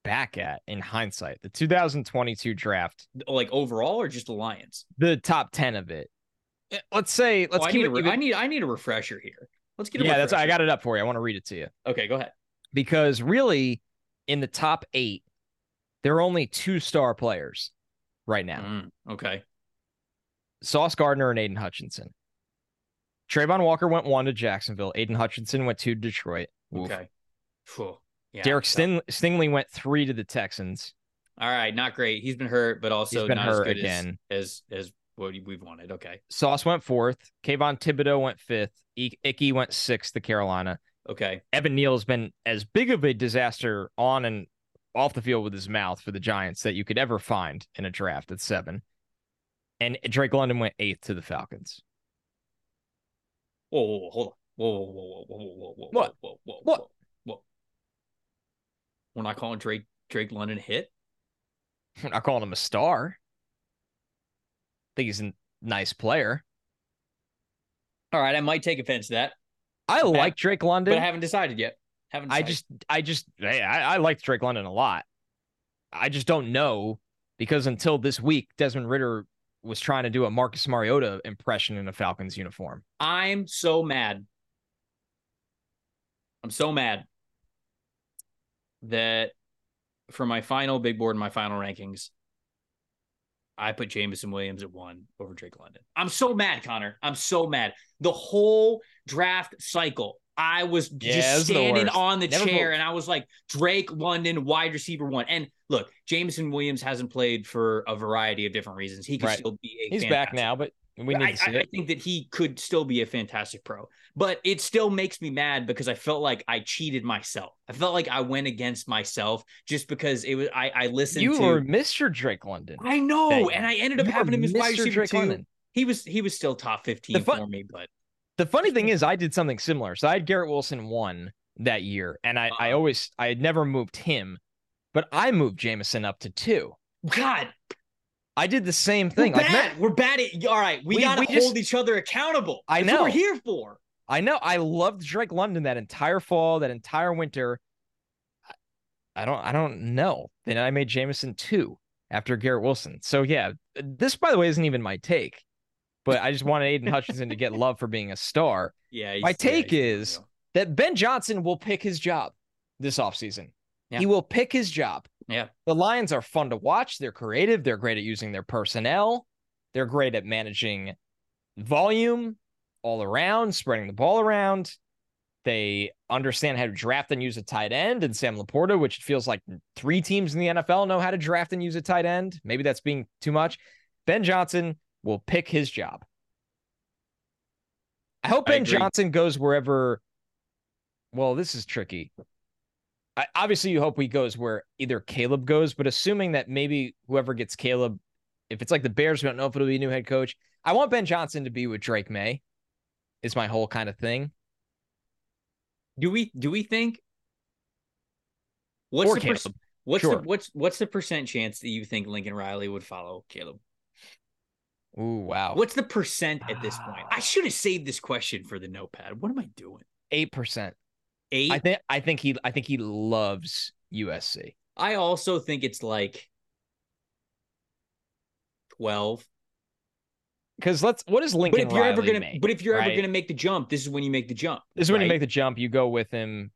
back at in hindsight? The 2022 draft, like overall, or just the Lions? The top 10 of it. Eh, let's say, let's oh, keep I need, a, I need, I need a refresher here. Let's get. yeah, refresher. that's. I got it up for you. I want to read it to you. Okay, go ahead. Because really, in the top eight, there are only two star players right now. Mm, okay. Sauce Gardner and Aidan Hutchinson. Travon Walker went one to Jacksonville. Aidan Hutchinson went two to Detroit. Oof. Okay. Yeah, Derek Sting- Stingley went three to the Texans. All right, not great. He's been hurt, but also not as good again. As, as, as what we've wanted. Okay. Sauce went fourth. Kayvon Thibodeaux went fifth. Ickey went sixth to Carolina. Okay. Evan Neal has been as big of a disaster on and off the field with his mouth for the Giants that you could ever find in a draft at seven. And Drake London went eighth to the Falcons. Whoa, whoa, whoa hold on. Whoa, whoa, whoa, whoa, whoa, whoa, whoa, what? whoa, whoa, what? We're not calling Drake Drake London a hit. We're not calling him a star. I think he's a nice player. All right, I might take offense to that. I like Drake London, but I haven't decided yet. Haven't. Decided. I just, I just, hey, I, I like Drake London a lot. I just don't know because until this week, Desmond Ridder was trying to do a Marcus Mariota impression in a Falcons uniform. I'm so mad. I'm so mad that for my final big board and my final rankings, I put Jameson Williams at one over Drake London. I'm so mad, Connor. I'm so mad. The whole draft cycle, I was yeah, just standing the on the Never chair and I was like, Drake London, wide receiver one. And look, Jameson Williams hasn't played for a variety of different reasons. He could right. still be a He's back now, but we need I, to see I, I think that he could still be a fantastic pro, but it still makes me mad because I felt like I cheated myself. I felt like I went against myself just because it was I, I listened. You to, were Mr. Drake London. I know, and I ended up you having him as wide receiver Drake London. He was he was still top fifteen fun, for me, but the funny thing is, I did something similar. So I had Garrett Wilson one that year, and I uh, I always I had never moved him, but I moved Jameson up to two. God, I did the same thing. We're bad. Like, we're bad at. All right, we, we gotta we hold just, each other accountable. I know. we're here for. I know. I loved Drake London that entire fall, that entire winter. I don't. I don't know. Then I made Jameson two after Garrett Wilson. So yeah, this by the way isn't even my take, but I just wanted Aidan Hutchinson to get love for being a star. Yeah. My take yeah, is that Ben Johnson will pick his job this offseason. Yeah. He will pick his job. Yeah. The Lions are fun to watch. They're creative. They're great at using their personnel. They're great at managing volume all around, spreading the ball around. They understand how to draft and use a tight end and Sam LaPorta, which feels like three teams in the NFL know how to draft and use a tight end. Maybe that's being too much. Ben Johnson will pick his job. I hope Ben Johnson goes wherever. Well, this is tricky obviously you hope he goes where either Caleb goes, but assuming that maybe whoever gets Caleb, if it's like the Bears, we don't know if it'll be a new head coach. I want Ben Johnson to be with Drake Maye, Is my whole kind of thing. Do we do we think what's or the Caleb. Per, what's sure. the what's what's the percent chance that you think Lincoln Riley would follow Caleb? Ooh, wow. What's the percent at this point? I ah. should have saved this question for the notepad. What am I doing? Eight percent. Eight. I think I think he I think he loves USC. I also think it's like twelve. Because let's what is Lincoln? But if you're Riley ever gonna, make, but if you're right? ever gonna make the jump, this is when you make the jump. This is right? when you make the jump. You go with him,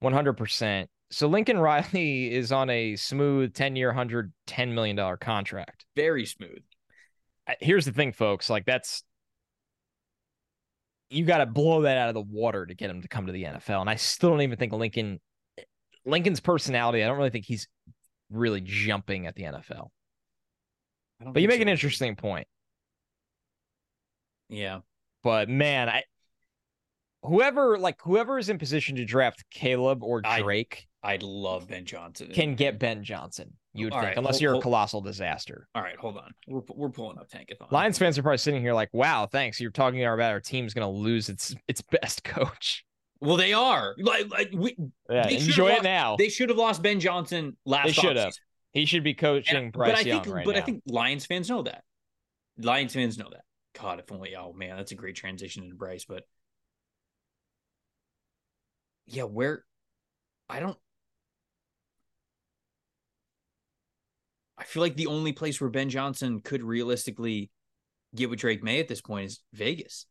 one hundred percent. So Lincoln Riley is on a smooth ten year, hundred ten million dollar contract. Very smooth. Here's the thing, folks. Like that's you got to blow that out of the water to get him to come to the NFL. And I still don't even think Lincoln, Lincoln's personality, I don't really think he's really jumping at the NFL. But you make so. an interesting point. Yeah. But man, I whoever like whoever is in position to draft Caleb or Drake, I, would love Ben Johnson. Can get Ben Johnson. You would All think, right, unless hold, you're hold, a colossal disaster. All right, hold on. We're, we're pulling up Tankathon. Lions fans are probably sitting here like, "Wow, thanks. You're talking about our team's going to lose its its best coach." Well, they are. Like, like we yeah, enjoy lost, it now. They should have lost Ben Johnson last. They should have. He should be coaching and, Bryce but I Young think, right But now. I think Lions fans know that. Lions fans know that. God, if only. Oh man, that's a great transition into Bryce. But yeah, where I don't. I feel like the only place where Ben Johnson could realistically get with Drake Maye at this point is Vegas.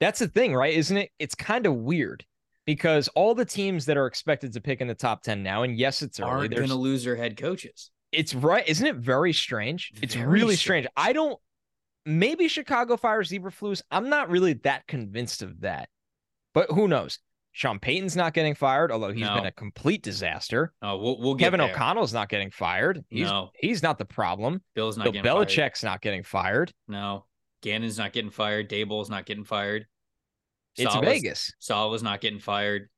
That's the thing, right? Isn't it? It's kind of weird because all the teams that are expected to pick in the top 10 now, and yes, it's early, aren't going to lose their head coaches. It's right. Isn't it very strange? Very it's really strange. strange. I don't, maybe Chicago fires Eberflus. I'm not really that convinced of that, but who knows? Sean Payton's not getting fired, although he's no. been a complete disaster. Oh, we'll, we'll Kevin there. O'Connell's not getting fired. He's, no, he's not the problem. Bill's not Bill getting Belichick's fired. not getting fired. No, Gannon's not getting fired. Daboll's not getting fired. It's Salah's, Vegas. Salah's not getting fired.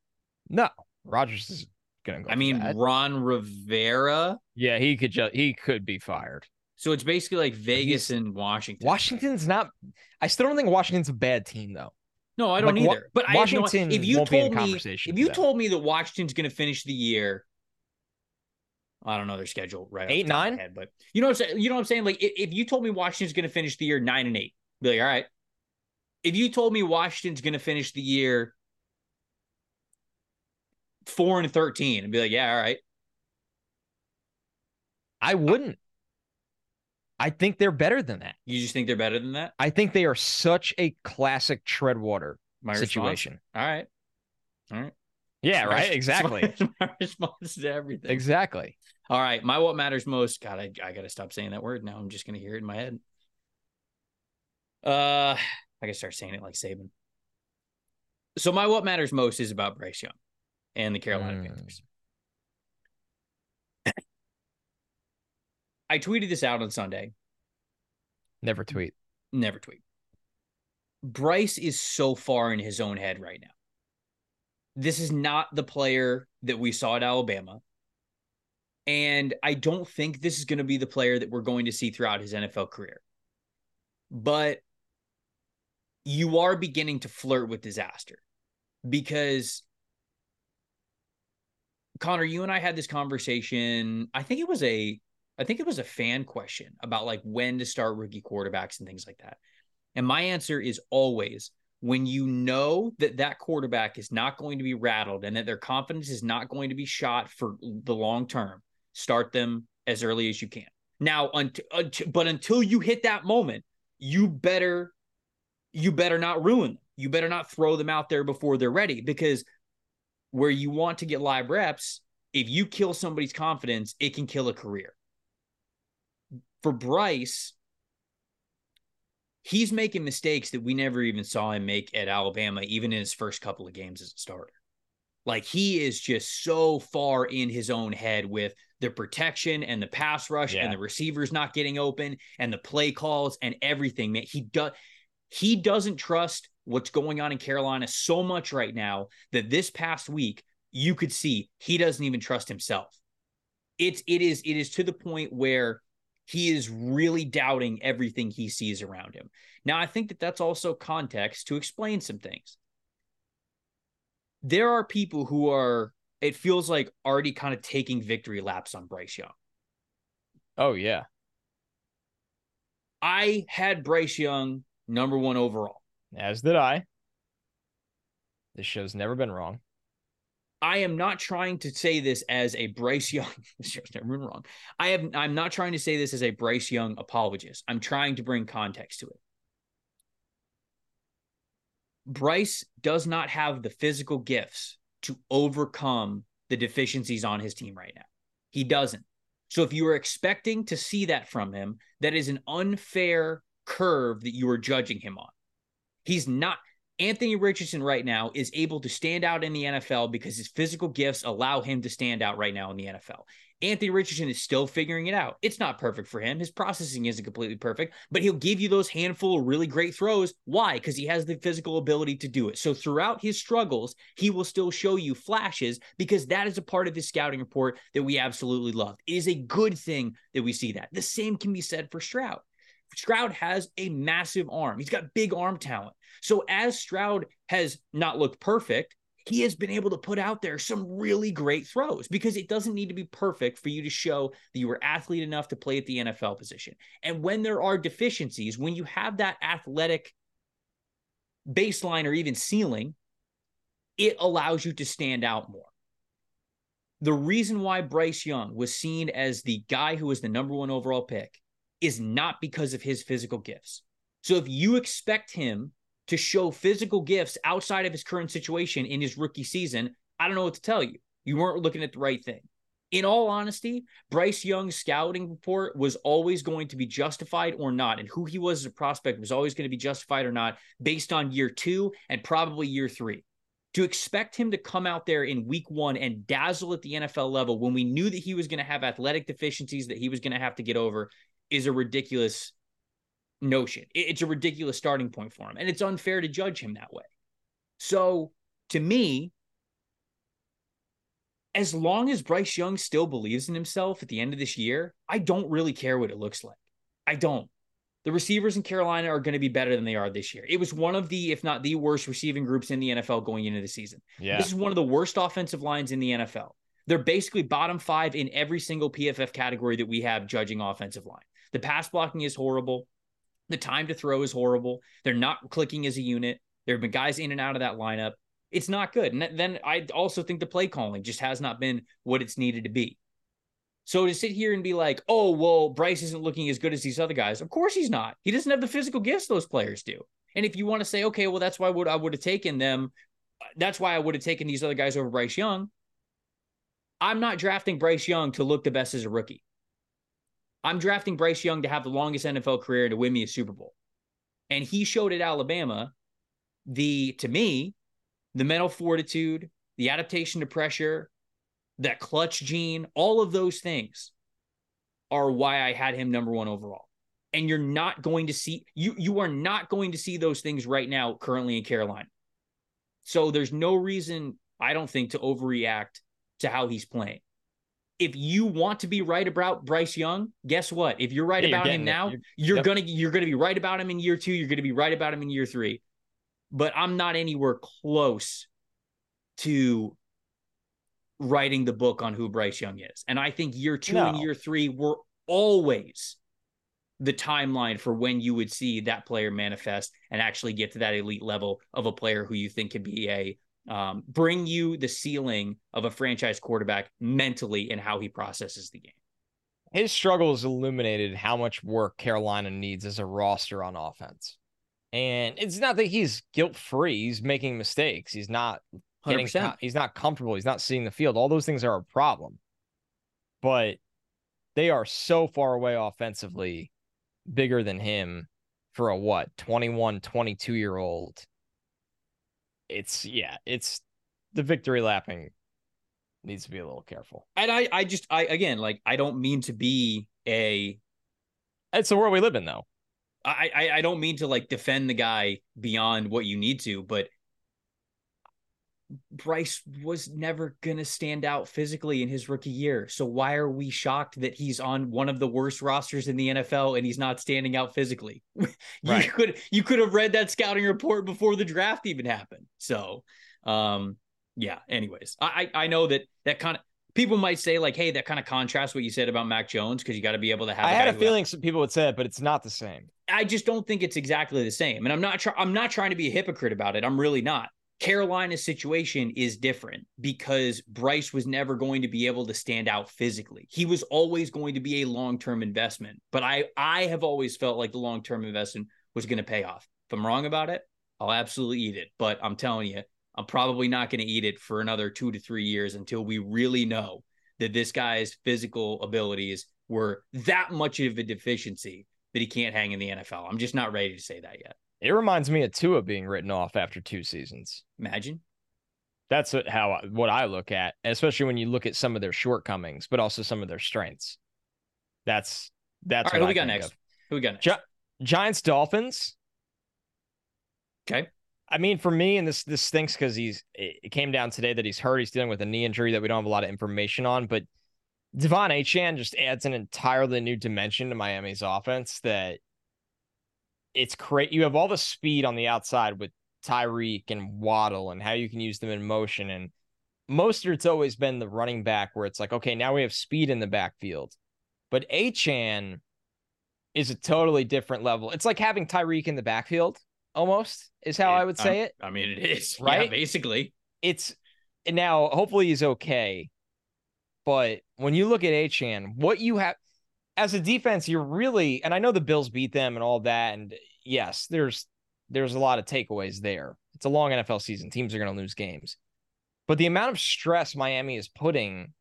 No, Rogers is gonna go. I mean, that. Ron Rivera. Yeah, he could just he could be fired. So it's basically like Vegas He's, and Washington. Washington's not. I still don't think Washington's a bad team though. No, I don't like, either. But Washington, no, if you told me, if you told me that Washington's going to finish the year, I don't know their schedule right eight nine. Head, but you know what I'm saying. You know what I'm saying. Like if you told me Washington's going to finish the year nine and eight, be like, all right. If you told me Washington's going to finish the year four and thirteen, and be like, yeah, all right. I wouldn't. I think they're better than that. You just think they're better than that? I think they are such a classic Treadwater My situation. Response? All right. All right. Yeah, right. Exactly. My response to everything. Exactly. All right. My what matters most. God, I, I got to stop saying that word now. I'm just going to hear it in my head. Uh, I can start saying it like Saban. So my what matters most is about Bryce Young and the Carolina mm. Panthers. I tweeted this out on Sunday. Never tweet. Never tweet. Bryce is so far in his own head right now. This is not the player that we saw at Alabama. And I don't think this is going to be the player that we're going to see throughout his NFL career. But you are beginning to flirt with disaster because Connor, you and I had this conversation. I think it was a I think it was a fan question about like when to start rookie quarterbacks and things like that. And my answer is always when you know that that quarterback is not going to be rattled and that their confidence is not going to be shot for the long term, start them as early as you can. Now, until, until but until you hit that moment, you better you better not ruin them. You better not throw them out there before they're ready because where you want to get live reps, if you kill somebody's confidence, it can kill a career for Bryce, he's making mistakes that we never even saw him make at Alabama, even in his first couple of games as a starter. Like he is just so far in his own head with the protection and the pass rush yeah. and the receivers not getting open and the play calls and everything. Man, he does he doesn't trust what's going on in Carolina so much right now that this past week you could see he doesn't even trust himself. It's it is it is to the point where he is really doubting everything he sees around him. Now, I think that that's also context to explain some things. There are people who are, it feels like, already kind of taking victory laps on Bryce Young. Oh, yeah. I had Bryce Young number one overall. As did I. This show's never been wrong. I am not trying to say this as a Bryce Young. wrong. I have. I'm not trying to say this as a Bryce Young apologist. I'm trying to bring context to it. Bryce does not have the physical gifts to overcome the deficiencies on his team right now. He doesn't. So if you are expecting to see that from him, that is an unfair curve that you are judging him on. He's not. Anthony Richardson right now is able to stand out in the NFL because his physical gifts allow him to stand out right now in the NFL. Anthony Richardson is still figuring it out. It's not perfect for him. His processing isn't completely perfect, but he'll give you those handful of really great throws. Why? Because he has the physical ability to do it. So throughout his struggles, he will still show you flashes because that is a part of his scouting report that we absolutely love. It is a good thing that we see that. The same can be said for Stroud. Stroud has a massive arm. He's got big arm talent. So as Stroud has not looked perfect, he has been able to put out there some really great throws because it doesn't need to be perfect for you to show that you were athlete enough to play at the NFL position. And when there are deficiencies, when you have that athletic baseline or even ceiling, it allows you to stand out more. The reason why Bryce Young was seen as the guy who was the number one overall pick is not because of his physical gifts. So if you expect him to show physical gifts outside of his current situation in his rookie season, I don't know what to tell you. You weren't looking at the right thing. In all honesty, Bryce Young's scouting report was always going to be justified or not, and who he was as a prospect was always going to be justified or not based on year two and probably year three. To expect him to come out there in week one and dazzle at the NFL level when we knew that he was going to have athletic deficiencies that he was going to have to get over is a ridiculous notion. It's a ridiculous starting point for him, and it's unfair to judge him that way. So, to me, as long as Bryce Young still believes in himself at the end of this year, I don't really care what it looks like. I don't. The receivers in Carolina are going to be better than they are this year. It was one of the, if not the worst receiving groups in the NFL going into the season. Yeah. This is one of the worst offensive lines in the NFL. They're basically bottom five in every single PFF category that we have judging offensive line. The pass blocking is horrible. The time to throw is horrible. They're not clicking as a unit. There have been guys in and out of that lineup. It's not good. And then I also think the play calling just has not been what it's needed to be. So to sit here and be like, oh, well, Bryce isn't looking as good as these other guys. Of course he's not. He doesn't have the physical gifts those players do. And if you want to say, okay, well, that's why I would I would have taken them. That's why I would have taken these other guys over Bryce Young. I'm not drafting Bryce Young to look the best as a rookie. I'm drafting Bryce Young to have the longest NFL career to win me a Super Bowl. And he showed at Alabama the, to me, the mental fortitude, the adaptation to pressure, that clutch gene, all of those things are why I had him number one overall. And you're not going to see you you are not going to see those things right now currently in Carolina. So there's no reason I don't think to overreact to how he's playing if you want to be right about Bryce Young, guess what? If you're right yeah, about you're him now, you're, you're yep. gonna you're gonna be right about him in year two. You're gonna be right about him in year three. But I'm not anywhere close to writing the book on who Bryce Young is. And I think year two no. and year three were always the timeline for when you would see that player manifest and actually get to that elite level of a player who you think could be a um, bring you the ceiling of a franchise quarterback mentally and how he processes the game. His struggles illuminated how much work Carolina needs as a roster on offense. And it's not that he's guilt free. He's making mistakes. He's not getting, 100%. he's not comfortable. He's not seeing the field. All those things are a problem. But they are so far away offensively, bigger than him for a what, 21, 22 year old it's yeah, it's the victory lapping needs to be a little careful. And I, I just, I again, like, I don't mean to be a. It's the world we live in, though. I, I, I don't mean to like defend the guy beyond what you need to, but Bryce was never going to stand out physically in his rookie year. So why are we shocked that he's on one of the worst rosters in the NFL and he's not standing out physically? you right. could you could have read that scouting report before the draft even happened. So, um yeah, anyways. I I know that that kind of people might say like, "Hey, that kind of contrasts what you said about Mac Jones because you got to be able to have." I had a feeling some people would say it, but it's not the same. I just don't think it's exactly the same, and I'm not. Try- I'm not trying to be a hypocrite about it. I'm really not. Carolina's situation is different because Bryce was never going to be able to stand out physically. He was always going to be a long-term investment, but I I have always felt like the long-term investment was going to pay off. If I'm wrong about it, I'll absolutely eat it, but I'm telling you, I'm probably not going to eat it for another 2 to 3 years until we really know that this guy's physical abilities were that much of a deficiency that he can't hang in the NFL. I'm just not ready to say that yet. It reminds me of Tua being written off after two seasons. Imagine. That's how what I look at, especially when you look at some of their shortcomings, but also some of their strengths. That's that's All right, who what we I got think next? of. Who we got next? Gi- Giants Dolphins. Okay. I mean, for me, and this this stinks because he's it came down today that he's hurt. He's dealing with a knee injury that we don't have a lot of information on. But De'Von Achane just adds an entirely new dimension to Miami's offense that it's great. You have all the speed on the outside with Tyreek and Waddle and how you can use them in motion. And most of Mostert's always been the running back where it's like, okay, now we have speed in the backfield. But Achane is a totally different level. It's like having Tyreek in the backfield almost is how It- I would say um, it. I mean, it is Yeah, Right? basically. It's now hopefully he's okay. But when you look at Achane, what you have as a defense, you're really and I know the Bills beat them and all that. And yes, there's there's a lot of takeaways there. It's a long NFL season. Teams are gonna lose games. But the amount of stress Miami is putting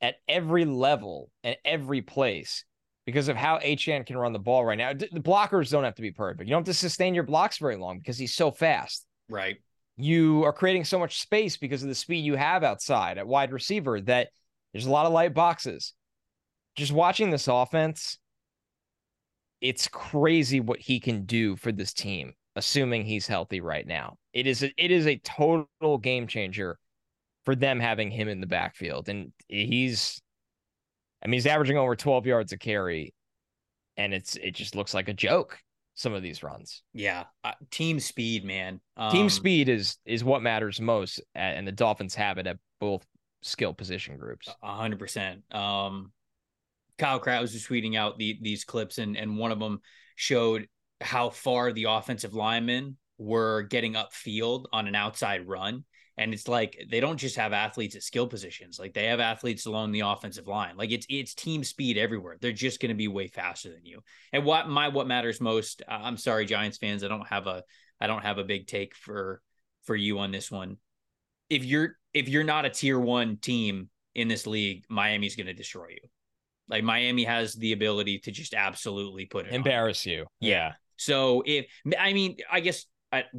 at every level and every place because of how Achane can run the ball right now. The blockers don't have to be perfect. You don't have to sustain your blocks very long because he's so fast Right. you are creating so much space because of the speed you have outside at wide receiver that there's a lot of light boxes. Just watching this offense, it's crazy what he can do for this team, assuming he's healthy right now. It is a, it is a total game changer for them having him in the backfield, and he's, I mean, he's averaging over 12 yards a carry, and it's it just looks like a joke. Some of these runs. Yeah. Uh, team speed, man. Team Um, speed is is what matters most, a- and the Dolphins have it at both skill position groups. A hundred percent. Um, Kyle Krause was tweeting out the, these clips, and and one of them showed how far the offensive linemen were getting upfield on an outside run. And it's like they don't just have athletes at skill positions; like they have athletes along the offensive line. Like it's it's team speed everywhere. They're just going to be way faster than you. And what my what matters most? I'm sorry, Giants fans. I don't have a I don't have a big take for for you on this one. If you're if you're not a tier one team in this league, Miami's going to destroy you. Like Miami has the ability to just absolutely put it on you. Embarrass you. Yeah. So if I mean, I guess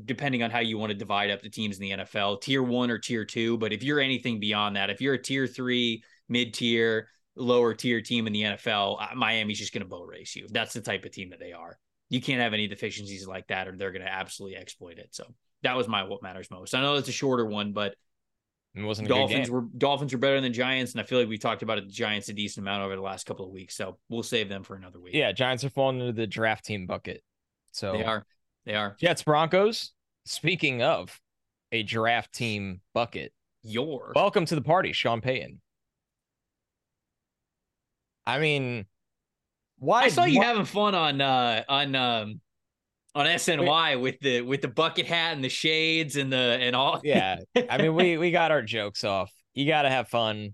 depending on how you want to divide up the teams in the NFL, tier one or tier two. But if you're anything beyond that, if you're a tier three, mid tier, lower tier team in the NFL, uh, Miami's just going to boat race you. That's the type of team that they are. You can't have any deficiencies like that, or they're going to absolutely exploit it. So that was my what matters most. I know it's a shorter one, but It wasn't Dolphins were Dolphins are better than Giants, and I feel like we talked about it, the Giants a decent amount over the last couple of weeks. So we'll save them for another week. Yeah, Giants are falling into the draft team bucket. So they are. They are. Jets Broncos. Speaking of a draft team bucket, Your welcome to the party, Sean Payton. I mean, why? I saw you why- having fun on uh on um on SNY with the with the bucket hat and the shades and the and all. yeah. I mean, we we got our jokes off. You got to have fun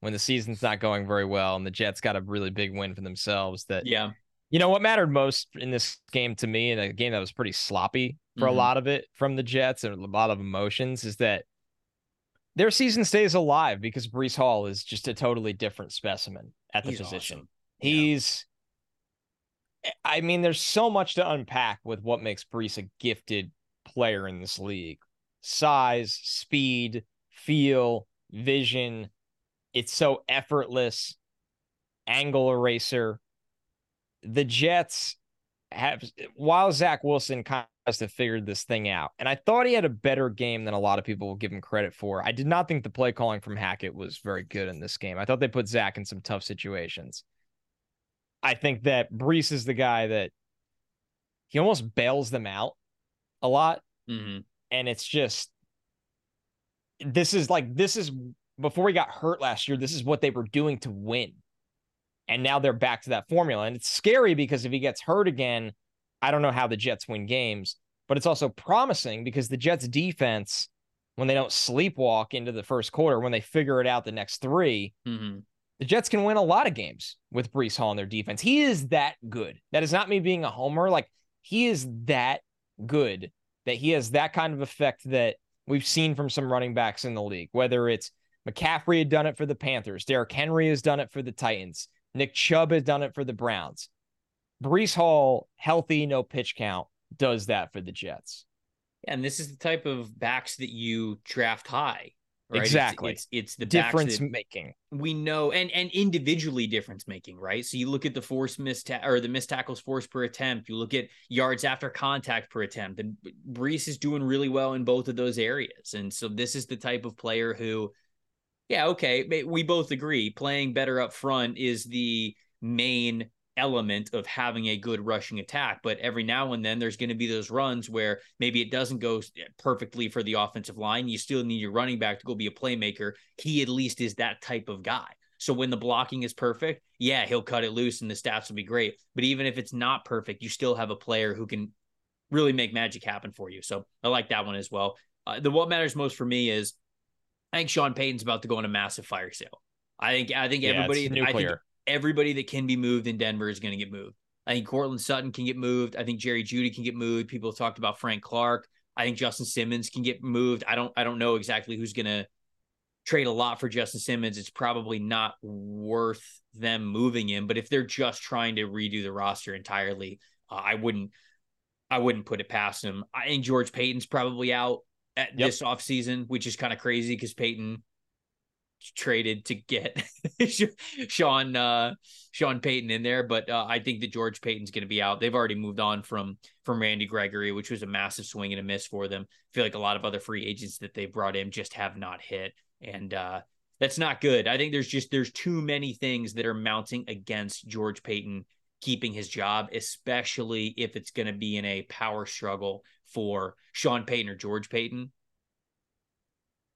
when the season's not going very well, and the Jets got a really big win for themselves. That yeah. you know what mattered most in this game to me, and a game that was pretty sloppy for a Mhm. lot of it from the Jets and a lot of emotions, is that their season stays alive because Breece Hall is just a totally different specimen at the He's position. awesome. Yeah. I mean, there's so much to unpack with what makes Breece a gifted player in this league. Size, speed, feel, vision. It's so effortless. Angle eraser. The Jets have while Zach Wilson kind of has to figured this thing out. And I thought he had a better game than a lot of people will give him credit for. I did not think the play calling from Hackett was very good in this game. I thought they put Zach in some tough situations. I think that Breece is the guy that he almost bails them out a lot. Mhm. And it's just this is like this is before he got hurt last year, this is what they were doing to win. And now they're back to that formula. And it's scary because if he gets hurt again, I don't know how the Jets win games, but it's also promising because the Jets defense, when they don't sleepwalk into the first quarter, when they figure it out the next three, Mhm. The Jets can win a lot of games with Breece Hall in their defense. He is that good. That is not me being a homer. Like he is that good that he has that kind of effect that we've seen from some running backs in the league, whether it's McCaffrey had done it for the Panthers, Derrick Henry has done it for the Titans, Nick Chubb has done it for the Browns. Breece Hall, healthy, no pitch count, does that for the Jets. And this is the type of backs that you draft high. Right? Exactly. It's, it's, it's the difference making. We know and and individually difference making, right? So you look at the force missed ta- or the missed tackles force per attempt. You look at yards after contact per attempt, and Breece is doing really well in both of those areas. And so this is the type of player who, yeah, okay, we both agree playing better up front is the main element of having a good rushing attack. But every now and then, there's going to be those runs where maybe it doesn't go perfectly for the offensive line. You still need your running back to go be a playmaker. He at least is that type of guy. So when the blocking is perfect, yeah, he'll cut it loose and the stats will be great. But even if it's not perfect, you still have a player who can really make magic happen for you. So I like that one as well. Uh, the what matters most for me is I think Sean Payton's about to go on a massive fire sale. I think I think yeah, everybody I think everybody that can be moved in Denver is going to get moved. I think Courtland Sutton can get moved. I think Jerry Jeudy can get moved. People have talked about Frank Clark. I think Justin Simmons can get moved. I don't I don't know exactly who's going to trade a lot for Justin Simmons. It's probably not worth them moving him, but if they're just trying to redo the roster entirely, uh, I wouldn't I wouldn't put it past him. I think George Paton's probably out at yep. this offseason, which is kind of crazy because Payton traded to get Sean uh, Sean Payton in there, but uh, I think that George Paton's going to be out. They've already moved on from from Randy Gregory, which was a massive swing and a miss for them. I feel like a lot of other free agents that they brought in just have not hit, and uh, that's not good. I think there's just there's too many things that are mounting against George Paton keeping his job, especially if it's going to be in a power struggle for Sean Payton or George Paton.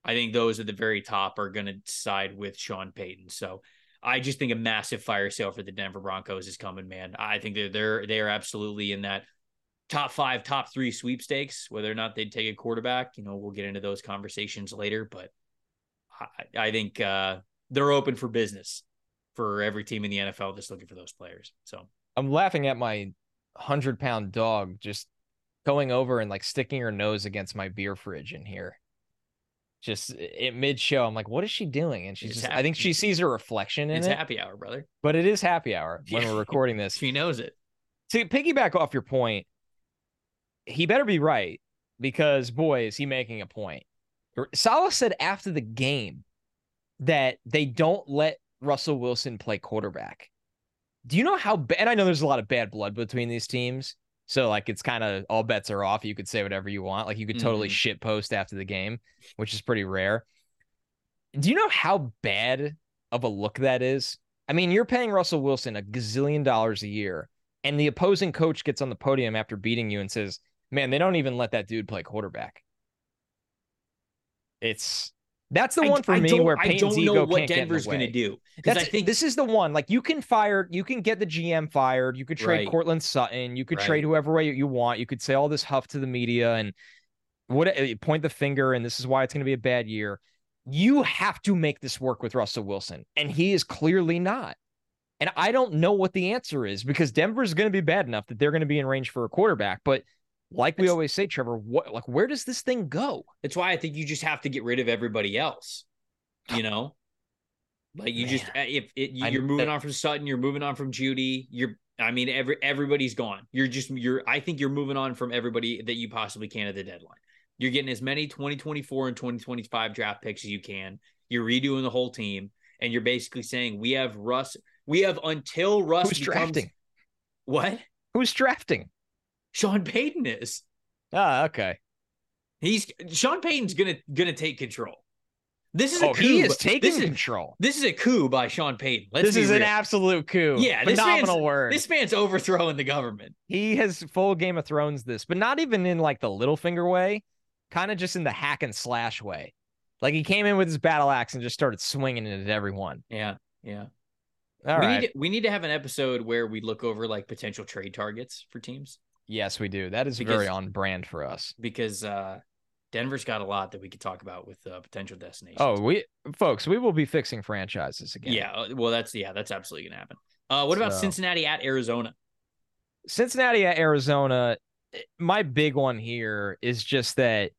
I think those at the very top are going to side with Sean Payton. So I just think a massive fire sale for the Denver Broncos is coming, man. I think they're they're they are absolutely in that top five, top three sweepstakes. Whether or not they'd take a quarterback, you know, we'll get into those conversations later. But I, I think uh, they're open for business for every team in the NFL that's looking for those players. So I'm laughing at my hundred pound dog just going over and like sticking her nose against my beer fridge in here just at mid show. I'm like, what is she doing? And she's it's just, happy. I think she sees her reflection in it's it. It's happy hour, brother. But it is happy hour when we're recording this. she knows it. To piggyback off your point, he better be right because boy, is he making a point. Salah said after the game that they don't let Russell Wilson play quarterback. Do you know how bad? And I know there's a lot of bad blood between these teams. So like it's kind of all bets are off. You could say whatever you want. Like you could totally mm-hmm. shit post after the game, which is pretty rare. Do you know how bad of a look that is? I mean, you're paying Russell Wilson a gazillion dollars a year, and the opposing coach gets on the podium after beating you and says, "Man, they don't even let that dude play quarterback." It's that's the one for I me where Payton's I don't know what Denver's going to do. That's, I think this is the one. Like you can fire, you can get the GM fired. You could trade right. Courtland Sutton. You could right. trade whoever way you want. You could say all this huff to the media and what eh, point the finger. And this is why it's going to be a bad year. You have to make this work with Russell Wilson, and he is clearly not. And I don't know what the answer is because Denver is going to be bad enough that they're going to be in range for a quarterback, but like we always say, Trevor, what like where does this thing go? That's why I think you just have to get rid of everybody else. You know, like you Man. just uh, if it, you're moving on from Sutton, you're moving on from Jeudy. You're, I mean, every everybody's gone. You're just you're. I think you're moving on from everybody that you possibly can at the deadline. You're getting as many 2024 and 2025 draft picks as you can. You're redoing the whole team, and you're basically saying we have Russ. We have until Russ Who's becomes drafting. what? Who's drafting? Sean Payton is. Ah, okay. He's Sean Payton's gonna gonna take control. This is oh, a coup. He is taking this control. Is, this is a coup by Sean Payton. Let's this is real. an absolute coup. Yeah, phenomenal word. This man's overthrowing the government. He has full Game of Thrones this, but not even in like the Littlefinger way, kind of just in the hack and slash way. Like he came in with his battle axe and just started swinging it at everyone. Yeah, yeah. All we right. Need to, we need to have an episode where we look over like potential trade targets for teams. Yes, we do. That is because, very on brand for us because uh, Denver's got a lot that we could talk about with uh, potential destinations. Oh, we folks, we will be fixing franchises again. Yeah, uh, well, that's yeah, that's absolutely gonna happen. Uh, what about so, Cincinnati at Arizona? Cincinnati at Arizona. Eh, my big one here is just that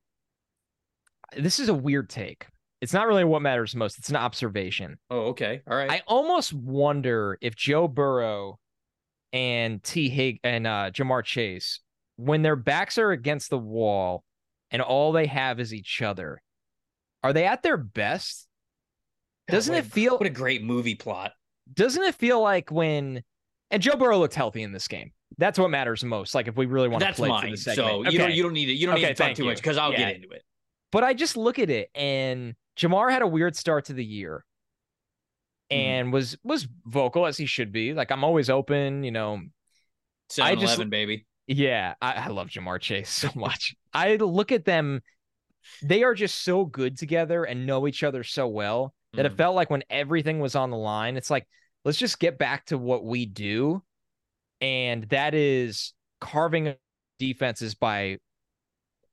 this is a weird take. It's not really what matters most. It's an observation. Oh, okay. All right. I almost wonder if Joe Burrow and T Hig and uh, Ja'Marr Chase when their backs are against the wall and all they have is each other, are they at their best? Doesn't it feel what a great movie plot? Doesn't it feel like when and Joe Burrow looked healthy in this game? That's what matters most. Like if we really want That's to play mine. the. So okay. you don't you don't need it. You don't Okay, need to talk too you. much because I'll Yeah. get into it. But I just look at it and Ja'Marr had a weird start to the year Mhm. and was was vocal as he should be. Like I'm always open, you know. 7 11, baby. Yeah, I, I love Ja'Marr Chase so much. I look at them, they are just so good together and know each other so well that it Mhm. felt like when everything was on the line, it's like, let's just get back to what we do. And that is carving defenses by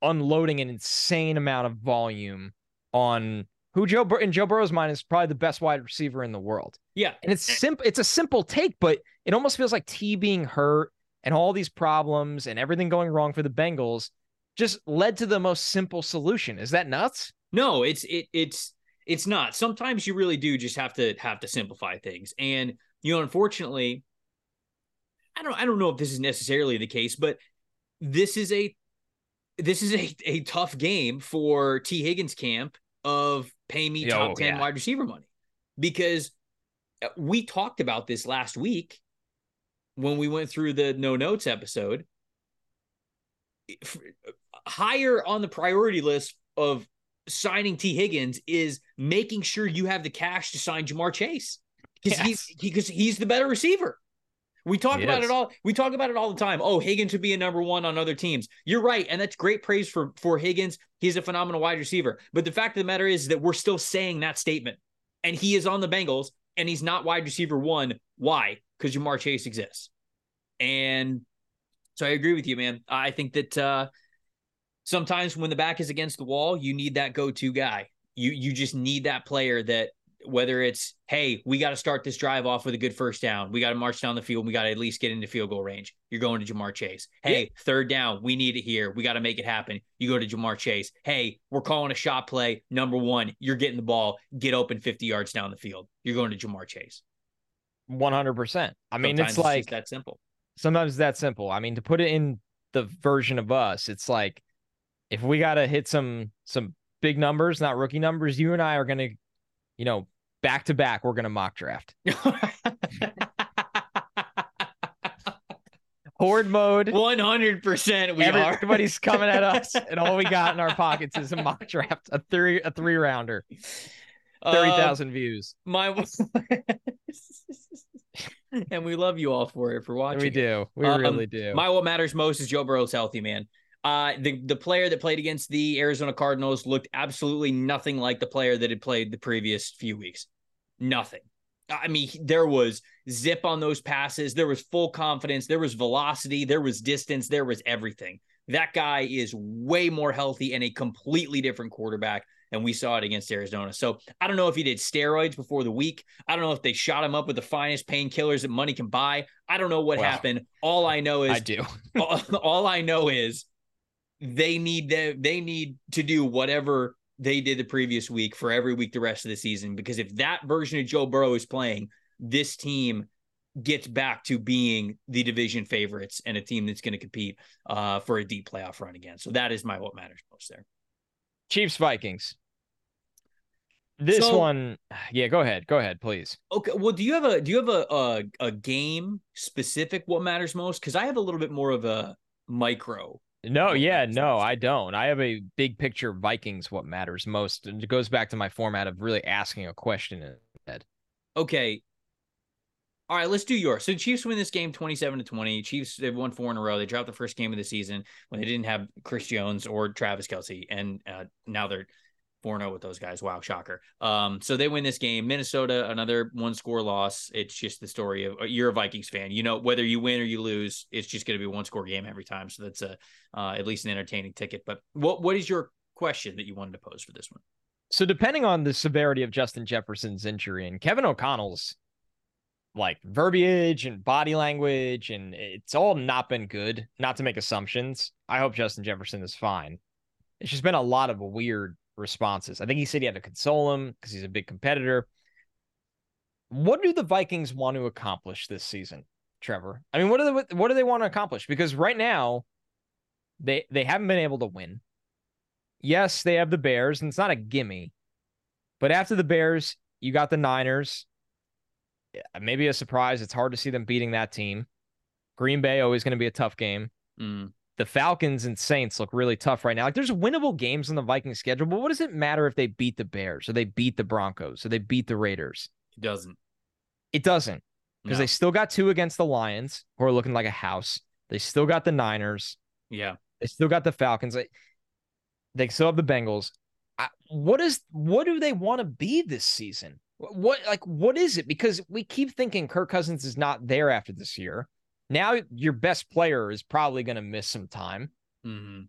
unloading an insane amount of volume on who Joe Bur- in Joe Burrow's mind is probably the best wide receiver in the world. Yeah. And it's simple. It's a simple take, but it almost feels like Tee being hurt and all these problems and everything going wrong for the Bengals just led to the most simple solution. Is that nuts? No, it's it it's it's not. Sometimes you really do just have to have to simplify things. And you know, unfortunately, I don't I don't know if this is necessarily the case, but this is a this is a, a tough game for Tee Higgins camp of pay me Oh, top 10 yeah. wide receiver money. Because uh, we talked about this last week when we went through the no notes episode. Higher on the priority list of signing Tee Higgins is making sure you have the cash to sign Ja'Marr Chase because Yes. he's because he's the better receiver. We talk He about is. it all. We talk about it all the time. Oh, Higgins should be a number one on other teams. You're right, and that's great praise for for Higgins. He's a phenomenal wide receiver. But the fact of the matter is that we're still saying that statement, and he is on the Bengals, and he's not wide receiver one. Why? Because Ja'Marr Chase exists, and so I agree with you, man. I think that uh, sometimes when the back is against the wall, you need that go-to guy. You you just need that player that whether it's hey, we got to start this drive off with a good first down. We got to march down the field. We got to at least get into field goal range. You're going to Ja'Marr Chase. Hey, third down, we need it here. We got to make it happen. You go to Ja'Marr Chase. Hey, we're calling a shot play. Number 1, you're getting the ball, get open 50 yards down the field. You're going to Ja'Marr Chase. 100%. I mean, Sometimes it's like just that simple. sometimes it's that simple. I mean, to put it in the version of us, it's like if we got to hit some some big numbers, not rookie numbers, you and I are going to, you know, back to back, we're going to mock draft. Horde mode. 100% we are. Everybody's coming at us, and all we got in our pockets is a mock draft, a three a three rounder, thirty Um, thousand views. my and we love you all for it for watching. We do, we Um, really do. My what matters most is Joe Burrow's healthy, man. Uh, the the player that played against the Arizona Cardinals looked absolutely nothing like the player that had played the previous few weeks. Nothing. I mean, there was zip on those passes. There was full confidence. There was velocity. There was distance. There was everything. That guy is way more healthy and a completely different quarterback. And we saw it against Arizona. So I don't know if he did steroids before the week. I don't know if they shot him up with the finest painkillers that money can buy. I don't know what Well, happened. All I know is I do. all, all I know is they need to, they need to do whatever they did the previous week for every week the rest of the season because if that version of Joe Burrow is playing, this team gets back to being the division favorites and a team that's going to compete uh, for a deep playoff run again. So that is my what matters most there. Chiefs Vikings. This So- one, yeah. Go ahead, go ahead, please. Okay, well, do you have a do you have a a, a game specific what matters most? Because I have a little bit more of a micro. No, yeah, no. I don't. I have a big picture Vikings. What matters most, and it goes back to my format of really asking a question instead. Okay. All right, let's do yours. So Chiefs win this game 27 to 20. Chiefs they've won four in a row. They dropped the first game of the season when they didn't have Chris Jones or Travis Kelce, and uh, now they're 4 0 with those guys. Wow, shocker. Um, so they win this game. Minnesota, another one score loss. It's just the story of you're a Vikings fan. You know, whether you win or you lose, it's just going to be one score game every time. So that's a uh, at least an entertaining ticket. But what what is your question that you wanted to pose for this one? So depending on the severity of Justin Jefferson's injury and Kevin O'Connell's like verbiage and body language and it's all not been good. Not to make assumptions. I hope Justin Jefferson is fine. It's just been a lot of weird responses. I think he said he had to console him because he's a big competitor. What do the Vikings want to accomplish this season, Trevor? I mean, what do they what do they want to accomplish? Because right now, They they haven't been able to win. Yes, they have the Bears, and it's not a gimme. But after the Bears, you got the Niners. Maybe a surprise. It's hard to see them beating that team. Green Bay always going to be a tough game. Mm. The Falcons and Saints look really tough right now. Like there's winnable games on the Vikings schedule, but what does it matter if they beat the Bears or they beat the Broncos or they beat the Raiders? It doesn't. It doesn't because No. they still got two against the Lions, who are looking like a house. They still got the Niners. Yeah. They still got the Falcons. They, they still have the Bengals. I, what is what do they want to be this season? What like what is it? Because we keep thinking Kirk Cousins is not there after this year. Now your best player is probably going to miss some time. hmm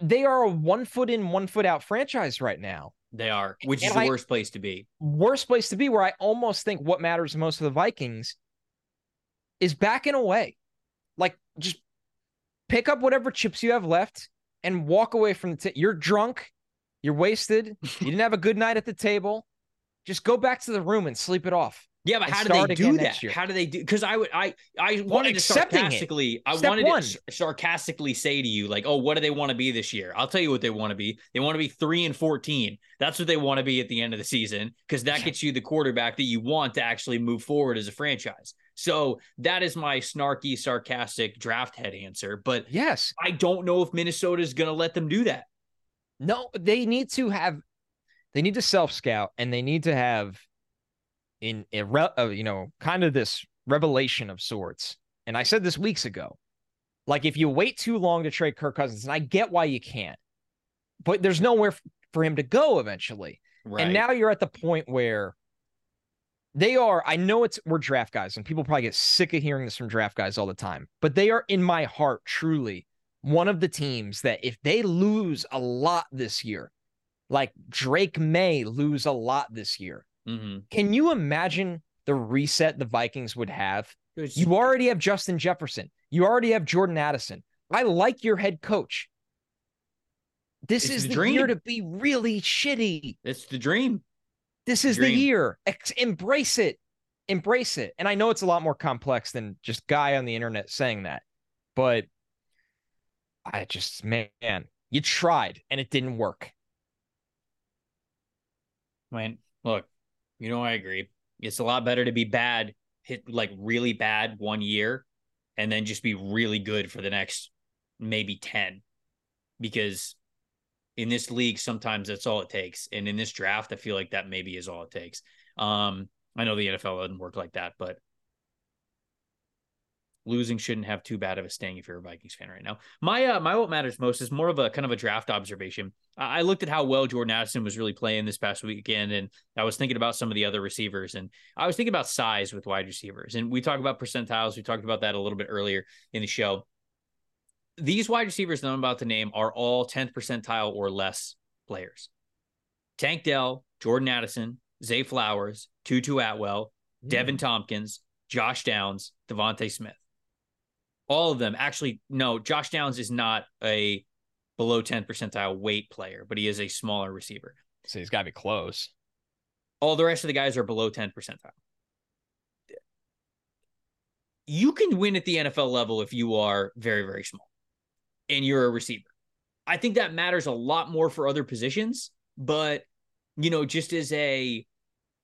They are a one foot in, one foot out franchise right now. They are, which is And the worst place to be. Worst place to be. Where I almost think what matters most for the Vikings is backing away. Like just pick up whatever chips you have left and walk away from the. T- you're drunk. You're wasted. You didn't have a good night at the table. Just go back to the room and sleep it off. Yeah, but how do they do that? How do they do? Because I would, I, I wanted to accepting it. sarcastically, I Step wanted one. to sarcastically say to you, like, oh, what do they want to be this year? I'll tell you what they want to be. They want to be three and fourteen. That's what they want to be at the end of the season because that gets you the quarterback that you want to actually move forward as a franchise. So that is my snarky, sarcastic draft head answer. But Yes. I don't know if Minnesota is going to let them do that. No, they need to have they need to self scout and they need to have in a re, uh, you know kind of this revelation of sorts. And I said this weeks ago. Like if you wait too long to trade Kirk Cousins, and I get why you can't, but there's nowhere f- for him to go eventually. Right. And now you're at the point where they are. I know it's we're draft guys, and people probably get sick of hearing this from draft guys all the time, but they are in my heart truly one of the teams that if they lose a lot this year, like Drake Maye lose a lot this year. Mhm. Can you imagine the reset the Vikings would have? It's- You already have Justin Jefferson. You already have Jordan Addison. I like your head coach. This It's is the the, dream. year to be really shitty. it's the dream. This is the year. Ex- embrace it. Embrace it. And I know it's a lot more complex than just guy on the internet saying that. But I just man, you tried and it didn't work. Man, look, you know, I agree. It's a lot better to be bad, hit like really bad one year, and then just be really good for the next maybe 10. Because in this league, sometimes that's all it takes. And in this draft, I feel like that maybe is all it takes. Um, I know the NFL doesn't work like that, but losing shouldn't have too bad of a sting if you're a Vikings fan right now. My uh, my what matters most is more of a kind of a draft observation. I I looked at how well Jordan Addison was really playing this past weekend, and I was thinking about some of the other receivers, and I was thinking about size with wide receivers. And we talked about percentiles. We talked about that a little bit earlier in the show. These wide receivers that I'm about to name are all 10th percentile or less players. Tank Dell, Jordan Addison, Zay Flowers, Tutu Atwell, Devin Tompkins, Josh Downs, DeVonta Smith. All of them. Actually, no, Josh Downs is not a below 10 percentile weight player, but he is a smaller receiver. So he's got to be close. All the rest of the guys are below 10 percentile. You can win at the NFL level if you are very, very small and you're a receiver. I think that matters a lot more for other positions, but you know, just as a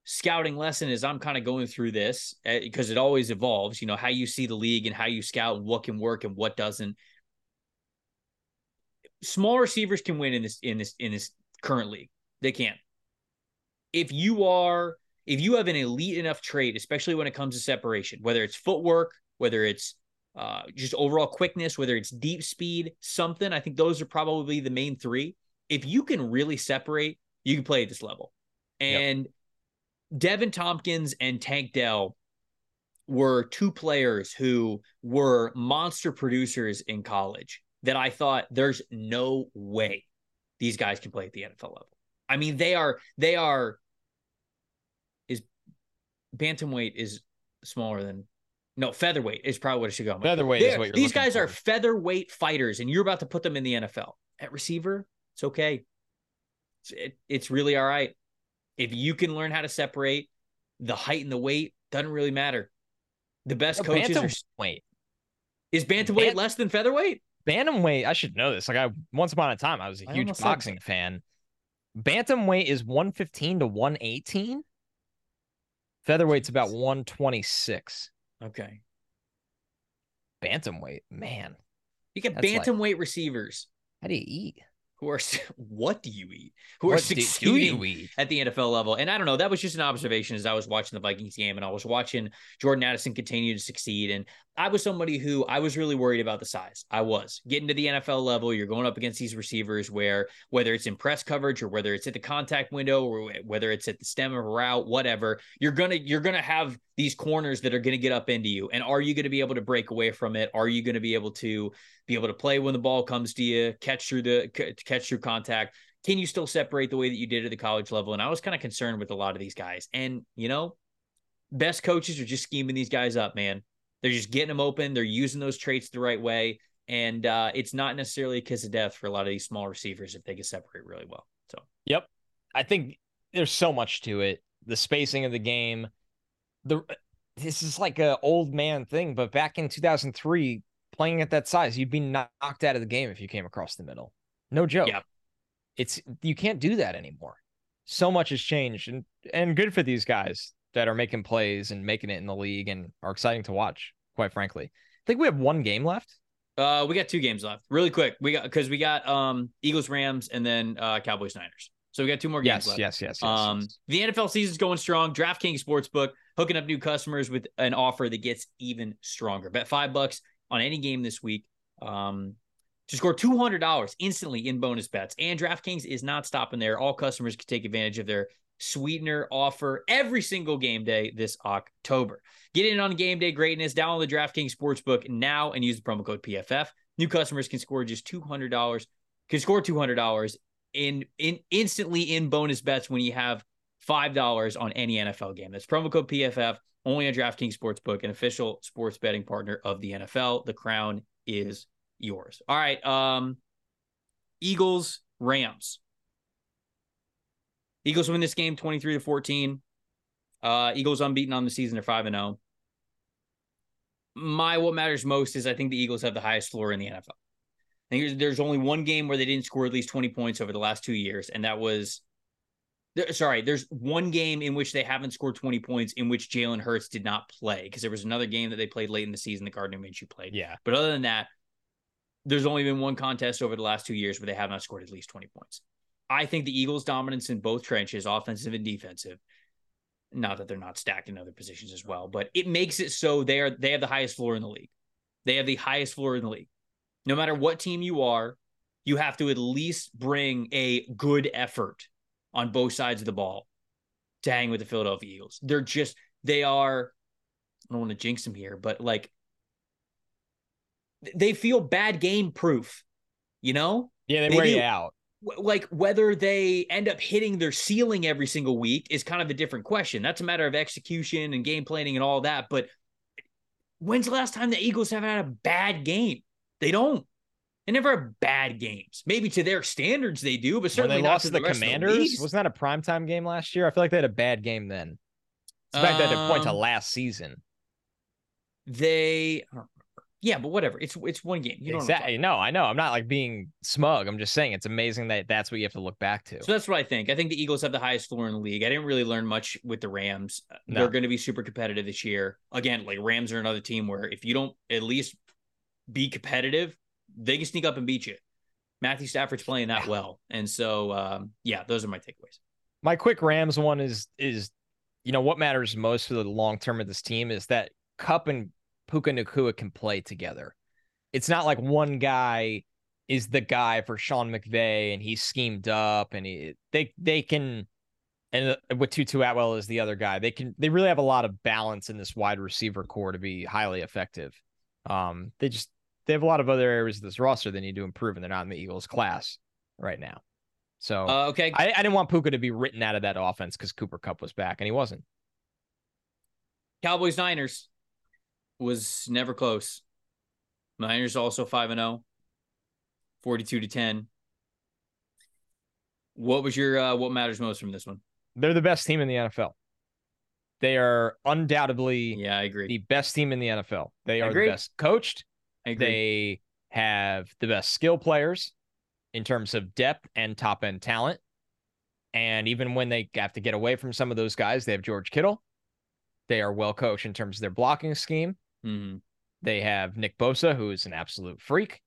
scouting lesson as I'm kind of going through this because it always evolves, you know, how you see the league and how you scout and what can work and what doesn't. Small receivers can win in this in this in this current league. They can. If you are if you have an elite enough trait, especially when it comes to separation, whether it's footwork, whether it's uh, just overall quickness, whether it's deep speed, something, I think those are probably the main three. If you can really separate, you can play at this level. And Devin Tompkins and Tank Dell were two players who were monster producers in college that I thought there's no way these guys can play at the NFL level. I mean, they are they are is bantamweight is smaller than no featherweight is probably what it should go. Featherweight is what you're These guys are featherweight fighters, and you're about to put them in the NFL at receiver. It's okay. It's, it, it's really all right if you can learn how to separate the height and the weight. Doesn't really matter. The best coaches are wait. is bantamweight Bant- less than featherweight. bantamweight. I should know this. Like I once upon a time, I was a I huge almost said boxing fan. Bantamweight is 115 to 118. Featherweight's about 126. Okay. Bantamweight, man, You get That's like- bantamweight receivers how do you eat? Who are what do you eat? Who are What do succeeding you eat? at the NFL level. And I don't know, that was just an observation as I was watching the Vikings game and I was watching Jordan Addison continue to succeed. And I was somebody who I was really worried about the size. I was getting to the NFL level. You're going up against these receivers where whether it's in press coverage or whether it's at the contact window or whether it's at the stem of a route, whatever, you're gonna you're gonna have these corners that are gonna get up into you. And are you gonna be able to break away from it? Are you gonna be able to be able to play when the ball comes to you, catch through the catch through contact? Can you still separate the way that you did at the college level? And I was kind of concerned with a lot of these guys. And you know, best coaches are just scheming these guys up, man. They're just getting them open. They're using those traits the right way. And uh, it's not necessarily a kiss of death for a lot of these small receivers if they can separate really well. So Yep. I think there's so much to it. The spacing of the game. The this is like a old man thing, but back in 2003, playing at that size, you'd be knocked out of the game if you came across the middle. No joke. Yep. It's you can't do that anymore. So much has changed and and good for these guys that are making plays and making it in the league and are exciting to watch, quite frankly. I think we have one game left. uh, we got two games left. Really quick. We got because we got um Eagles, Rams, and then uh Cowboys, Niners. So we got two more games Yes, left. yes, yes, yes. Um, yes. the NFL season's going strong. DraftKings Sportsbook hooking up new customers with an offer that gets even stronger. Bet five bucks on any game this week. Um, to score two hundred dollars instantly in bonus bets. And DraftKings is not stopping there. All customers can take advantage of their sweetener offer every single game day this October. Get in on game day greatness. Download the DraftKings Sportsbook now and use the promo code PFF. New customers can score just two hundred dollars. Can score two hundred dollars in in instantly in bonus bets when you have five dollars on any NFL game. That's promo code PFF only on DraftKings Sportsbook, an official sports betting partner of the NFL. The crown is yours. All right, um, Eagles Rams. Eagles win this game twenty three to fourteen. Uh, Eagles unbeaten on the season. They're five and zero. My what matters most is I think the Eagles have the highest floor in the NFL. I think there's only one game where they didn't score at least 20 points over the last two years, and that was there, sorry, there's one game in which they haven't scored 20 points in which Jalen Hurts did not play because there was another game that they played late in the season that Gardner Minshew played. yeah. But other than that, there's only been one contest over the last two years where they have not scored at least 20 points. I think the Eagles' dominance in both trenches, offensive and defensive, not that they're not stacked in other positions as well, but it makes it so they are they have the highest floor in the league. They have the highest floor in the league. No matter what team you are, you have to at least bring a good effort on both sides of the ball to hang with the Philadelphia Eagles. They're just they are I don't want to jinx them here, but like they feel bad game proof, you know? Yeah, they, They wear do. you out. Like whether they end up hitting their ceiling every single week is kind of a different question. That's a matter of execution and game planning and all that. But when's the last time the Eagles haven't had a bad game? They don't. They never have bad games. Maybe to their standards they do, but When certainly they not lost to the, the the Commanders, leagues. wasn't that a primetime game last year? I feel like they had a bad game then. In fact, they had to point to Um, last season. they yeah, but whatever. It's it's one game. You know what I'm Exactly. No, I know. I'm not like being smug. I'm just saying it's amazing that that's what you have to look back to. So that's what I think. I think the Eagles have the highest floor in the league. I didn't really learn much with the Rams. No. They're going to be super competitive this year. Again, like Rams are another team where if you don't at least be competitive, they can sneak up and beat you. Matthew Stafford's playing that well, and so um, yeah, those are my takeaways. My quick Rams one is is you know what matters most for the long term of this team is that Kupp and Puka Nacua can play together. It's not like one guy is the guy for Sean McVay and he's schemed up and he they they can and uh, with Tutu Atwell is the other guy. They can they really have a lot of balance in this wide receiver corps to be highly effective. Um, they just they have a lot of other areas of this roster they need to improve, and they're not in the Eagles class right now. So Uh, okay, I, I didn't want Puka to be written out of that offense because Cooper Kupp was back and he wasn't. Cowboys Niners was never close. Niners also 5 and 0. 42 to 10. What was your uh, what matters most from this one? They're the best team in the NFL. They are undoubtedly Yeah, I agree. the best team in the NFL. They I are agree. the best coached. They have the best skill players in terms of depth and top end talent. And even when they have to get away from some of those guys, they have George Kittle. They are well coached in terms of their blocking scheme. Mm-hmm. They have Nick Bosa, who is an absolute freak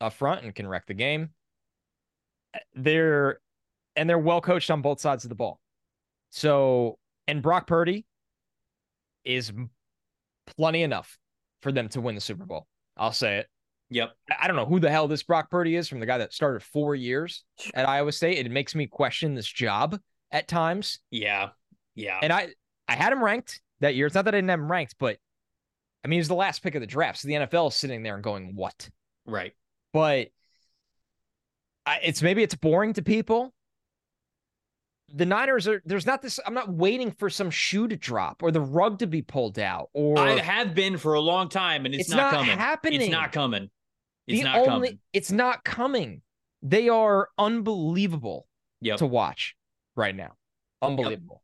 up front and can wreck the game. They're and they're well coached on both sides of the ball. So, and Brock Purdy is plenty enough for them to win the Super Bowl. I'll say it. Yep. I don't know who the hell this Brock Purdy is from the guy that started four years at Iowa State. It makes me question this job at times. Yeah. Yeah. And I I had him ranked that year. It's not that I didn't have him ranked, but I mean, he's the last pick of the draft. So the NFL is sitting there and going, what? Right. But I, it's maybe it's boring to people. The Niners are there's not this. I'm not waiting for some shoe to drop or the rug to be pulled out. Or I have been for a long time, and it's, it's not, not coming. happening. It's not coming. It's the not only coming. it's not coming. They are unbelievable Yep. to watch right now. Unbelievable.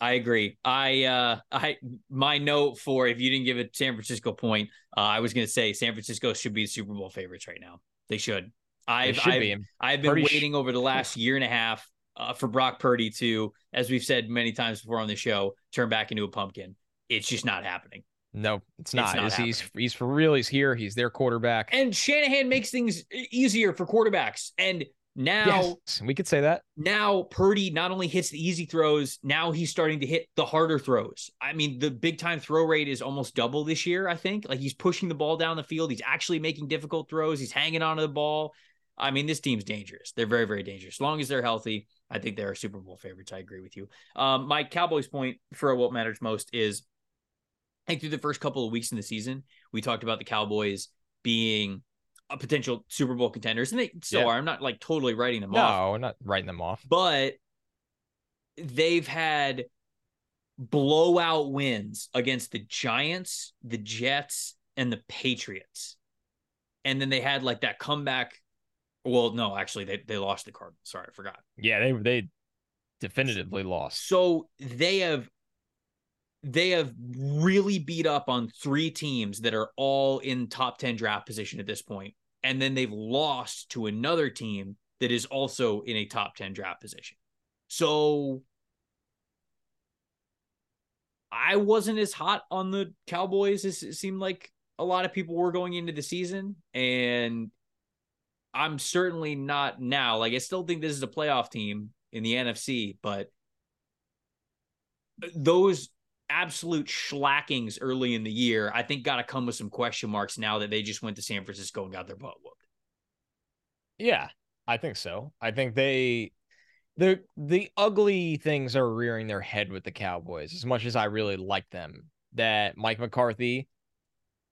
I agree. I uh I my note for if you didn't give a San Francisco point, uh, I was gonna say San Francisco should be the Super Bowl favorites right now. They should. I've I've, be. I've been Purdy sh- waiting over the last year and a half uh, for Brock Purdy to, as we've said many times before on the show, turn back into a pumpkin. It's just not happening. No, it's not. not he's he's for real. He's here. He's their quarterback. And Shanahan makes things easier for quarterbacks. And now yes, we could say that. now Purdy not only hits the easy throws, now he's starting to hit the harder throws. I mean, the big time throw rate is almost double this year, I think. Like he's pushing the ball down the field. He's actually making difficult throws. He's hanging onto the ball. I mean, this team's dangerous. They're very, very dangerous. As long as they're healthy, I think they're Super Bowl favorites. I agree with you. Um, my Cowboys point for what matters most is I think through the first couple of weeks in the season, we talked about the Cowboys being a potential Super Bowl contenders, and they still Yeah. are. I'm not like totally writing them off No, we're not writing them off. but they've had blowout wins against the Giants, the Jets, and the Patriots. And then they had like that comeback. Well, no, actually, they, they lost the Cardinals. Sorry, I forgot. Yeah, they they definitively lost. So they have they have really beat up on three teams that are all in top 10 draft position at this. And then they've lost to another team that is also in a top 10 draft position. So I wasn't as hot on the Cowboys as it seemed like a lot of people were going into the season. And I'm certainly not now. Like, I still think this is a playoff team in the NFC, but those absolute schlackings early in the year, I think, got to come with some question marks now that they just went to San Francisco and got their butt whooped. Yeah, I think so. I think they the the ugly things are rearing their head with the Cowboys as much as I really like them. That Mike McCarthy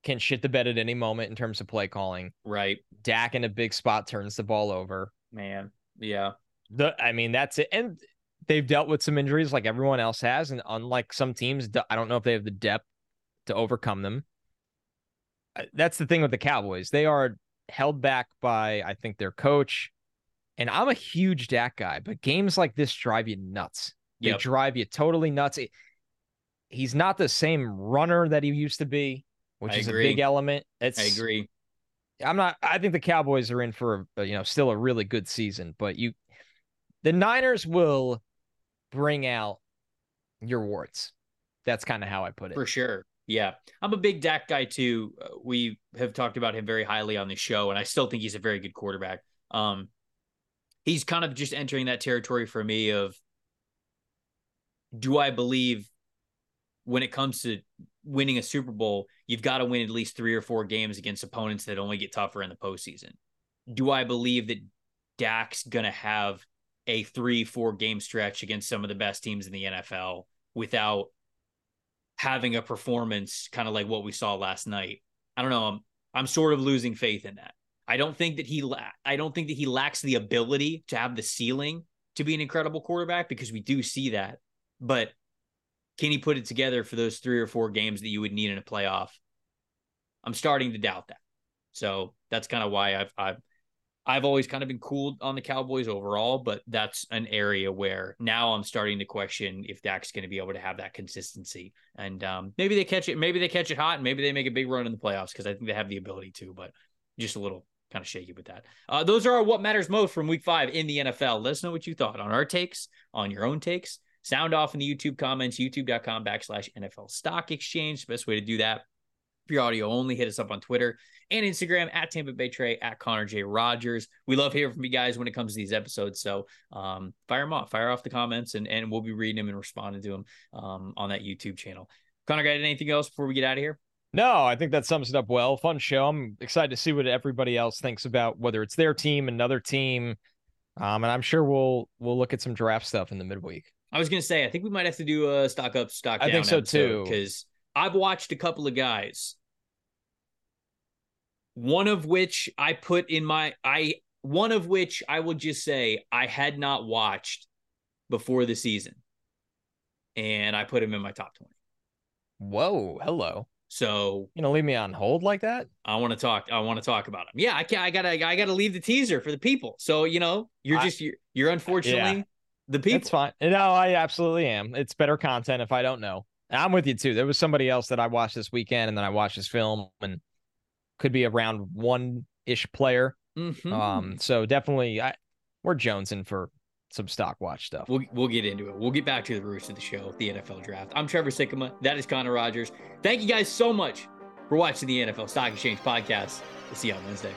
can shit the bed at any moment in terms of play calling. Right. Dak in a big spot turns the ball over. Man. Yeah. The I mean that's it. And they've dealt with some injuries like everyone else has, and unlike some teams, I don't know if they have the depth to overcome them. Uh, That's the thing with the Cowboys. They are held back by I think their coach. And I'm a huge Dak guy, but games like this drive you nuts. They Yep. drive you totally nuts. It- he's not the same runner that he used to be, which I is agree. a big element. It's I agree. I'm not. I think the Cowboys are in for a, you know still a really good season, but you, the Niners will bring out your warts. That's kind of how I put it. For sure. Yeah. I'm a big Dak guy too. Uh, We have talked about him very highly on the show, and I still think he's a very good quarterback. Um, he's kind of just entering that territory for me of do I believe when it comes to winning a Super Bowl, you've got to win at least three or four games against opponents that only get tougher in the postseason. Do I believe that Dak's gonna have a three, four game stretch against some of the best teams in the NFL without having a performance kind of like what we saw last night. I don't know. I'm I'm sort of losing faith in that. I don't think that he la- I don't think that he lacks the ability to have the ceiling to be an incredible quarterback because we do see that. But can he put it together for those three or four games that you would need in a playoff? I'm starting to doubt that. So that's kind of why I've I've I've always kind of been cool on the Cowboys overall, but that's an area where now I'm starting to question if Dak's going to be able to have that consistency. And um, maybe they catch it, maybe they catch it hot, and maybe they make a big run in the playoffs because I think they have the ability to. But just a little kind of shaky with that. Uh, those are our what matters most from Week Five in the NFL. Let us know what you thought on our takes, on your own takes. Sound off in the YouTube comments, youtube.com backslash NFL Stock Exchange. The best way to do that if you're audio only, hit us up on Twitter and Instagram at Tampa Bay Trey at Connor J Rogers. We love hearing from you guys when it comes to these episodes. So um, fire them off, fire off the comments, and and we'll be reading them and responding to them um, on that YouTube channel. Connor, got anything else before we get out of here? No, I think that sums it up well. Fun show. I'm excited to see what everybody else thinks about whether it's their team, another team, um, and I'm sure we'll we'll look at some draft stuff in the midweek. I was gonna say, I think we might have to do a stock up, stock down. I think so too, because I've watched a couple of guys one of which I put in my I one of which I will just say I had not watched before the season. And I put him in my top 20. Whoa, hello. So you know, leave me on hold like that. I want to talk. I want to talk about him. Yeah, I can't. I gotta. I gotta leave the teaser for the people. So you know, you're just you're, you're unfortunately yeah. The people. It's fine. No, I absolutely am. It's better content if I don't know. I'm with you too. There was somebody else that I watched this weekend, and then I watched this film, and could be around one ish player. Mm-hmm. Um, so definitely, I, we're jonesing for some stock watch stuff. We'll, we'll get into it. We'll get back to the roots of the show, the NFL draft. I'm Trevor Sikkema. That is Connor Rogers. Thank you guys so much for watching the NFL Stock Exchange podcast. We'll see you on Wednesday.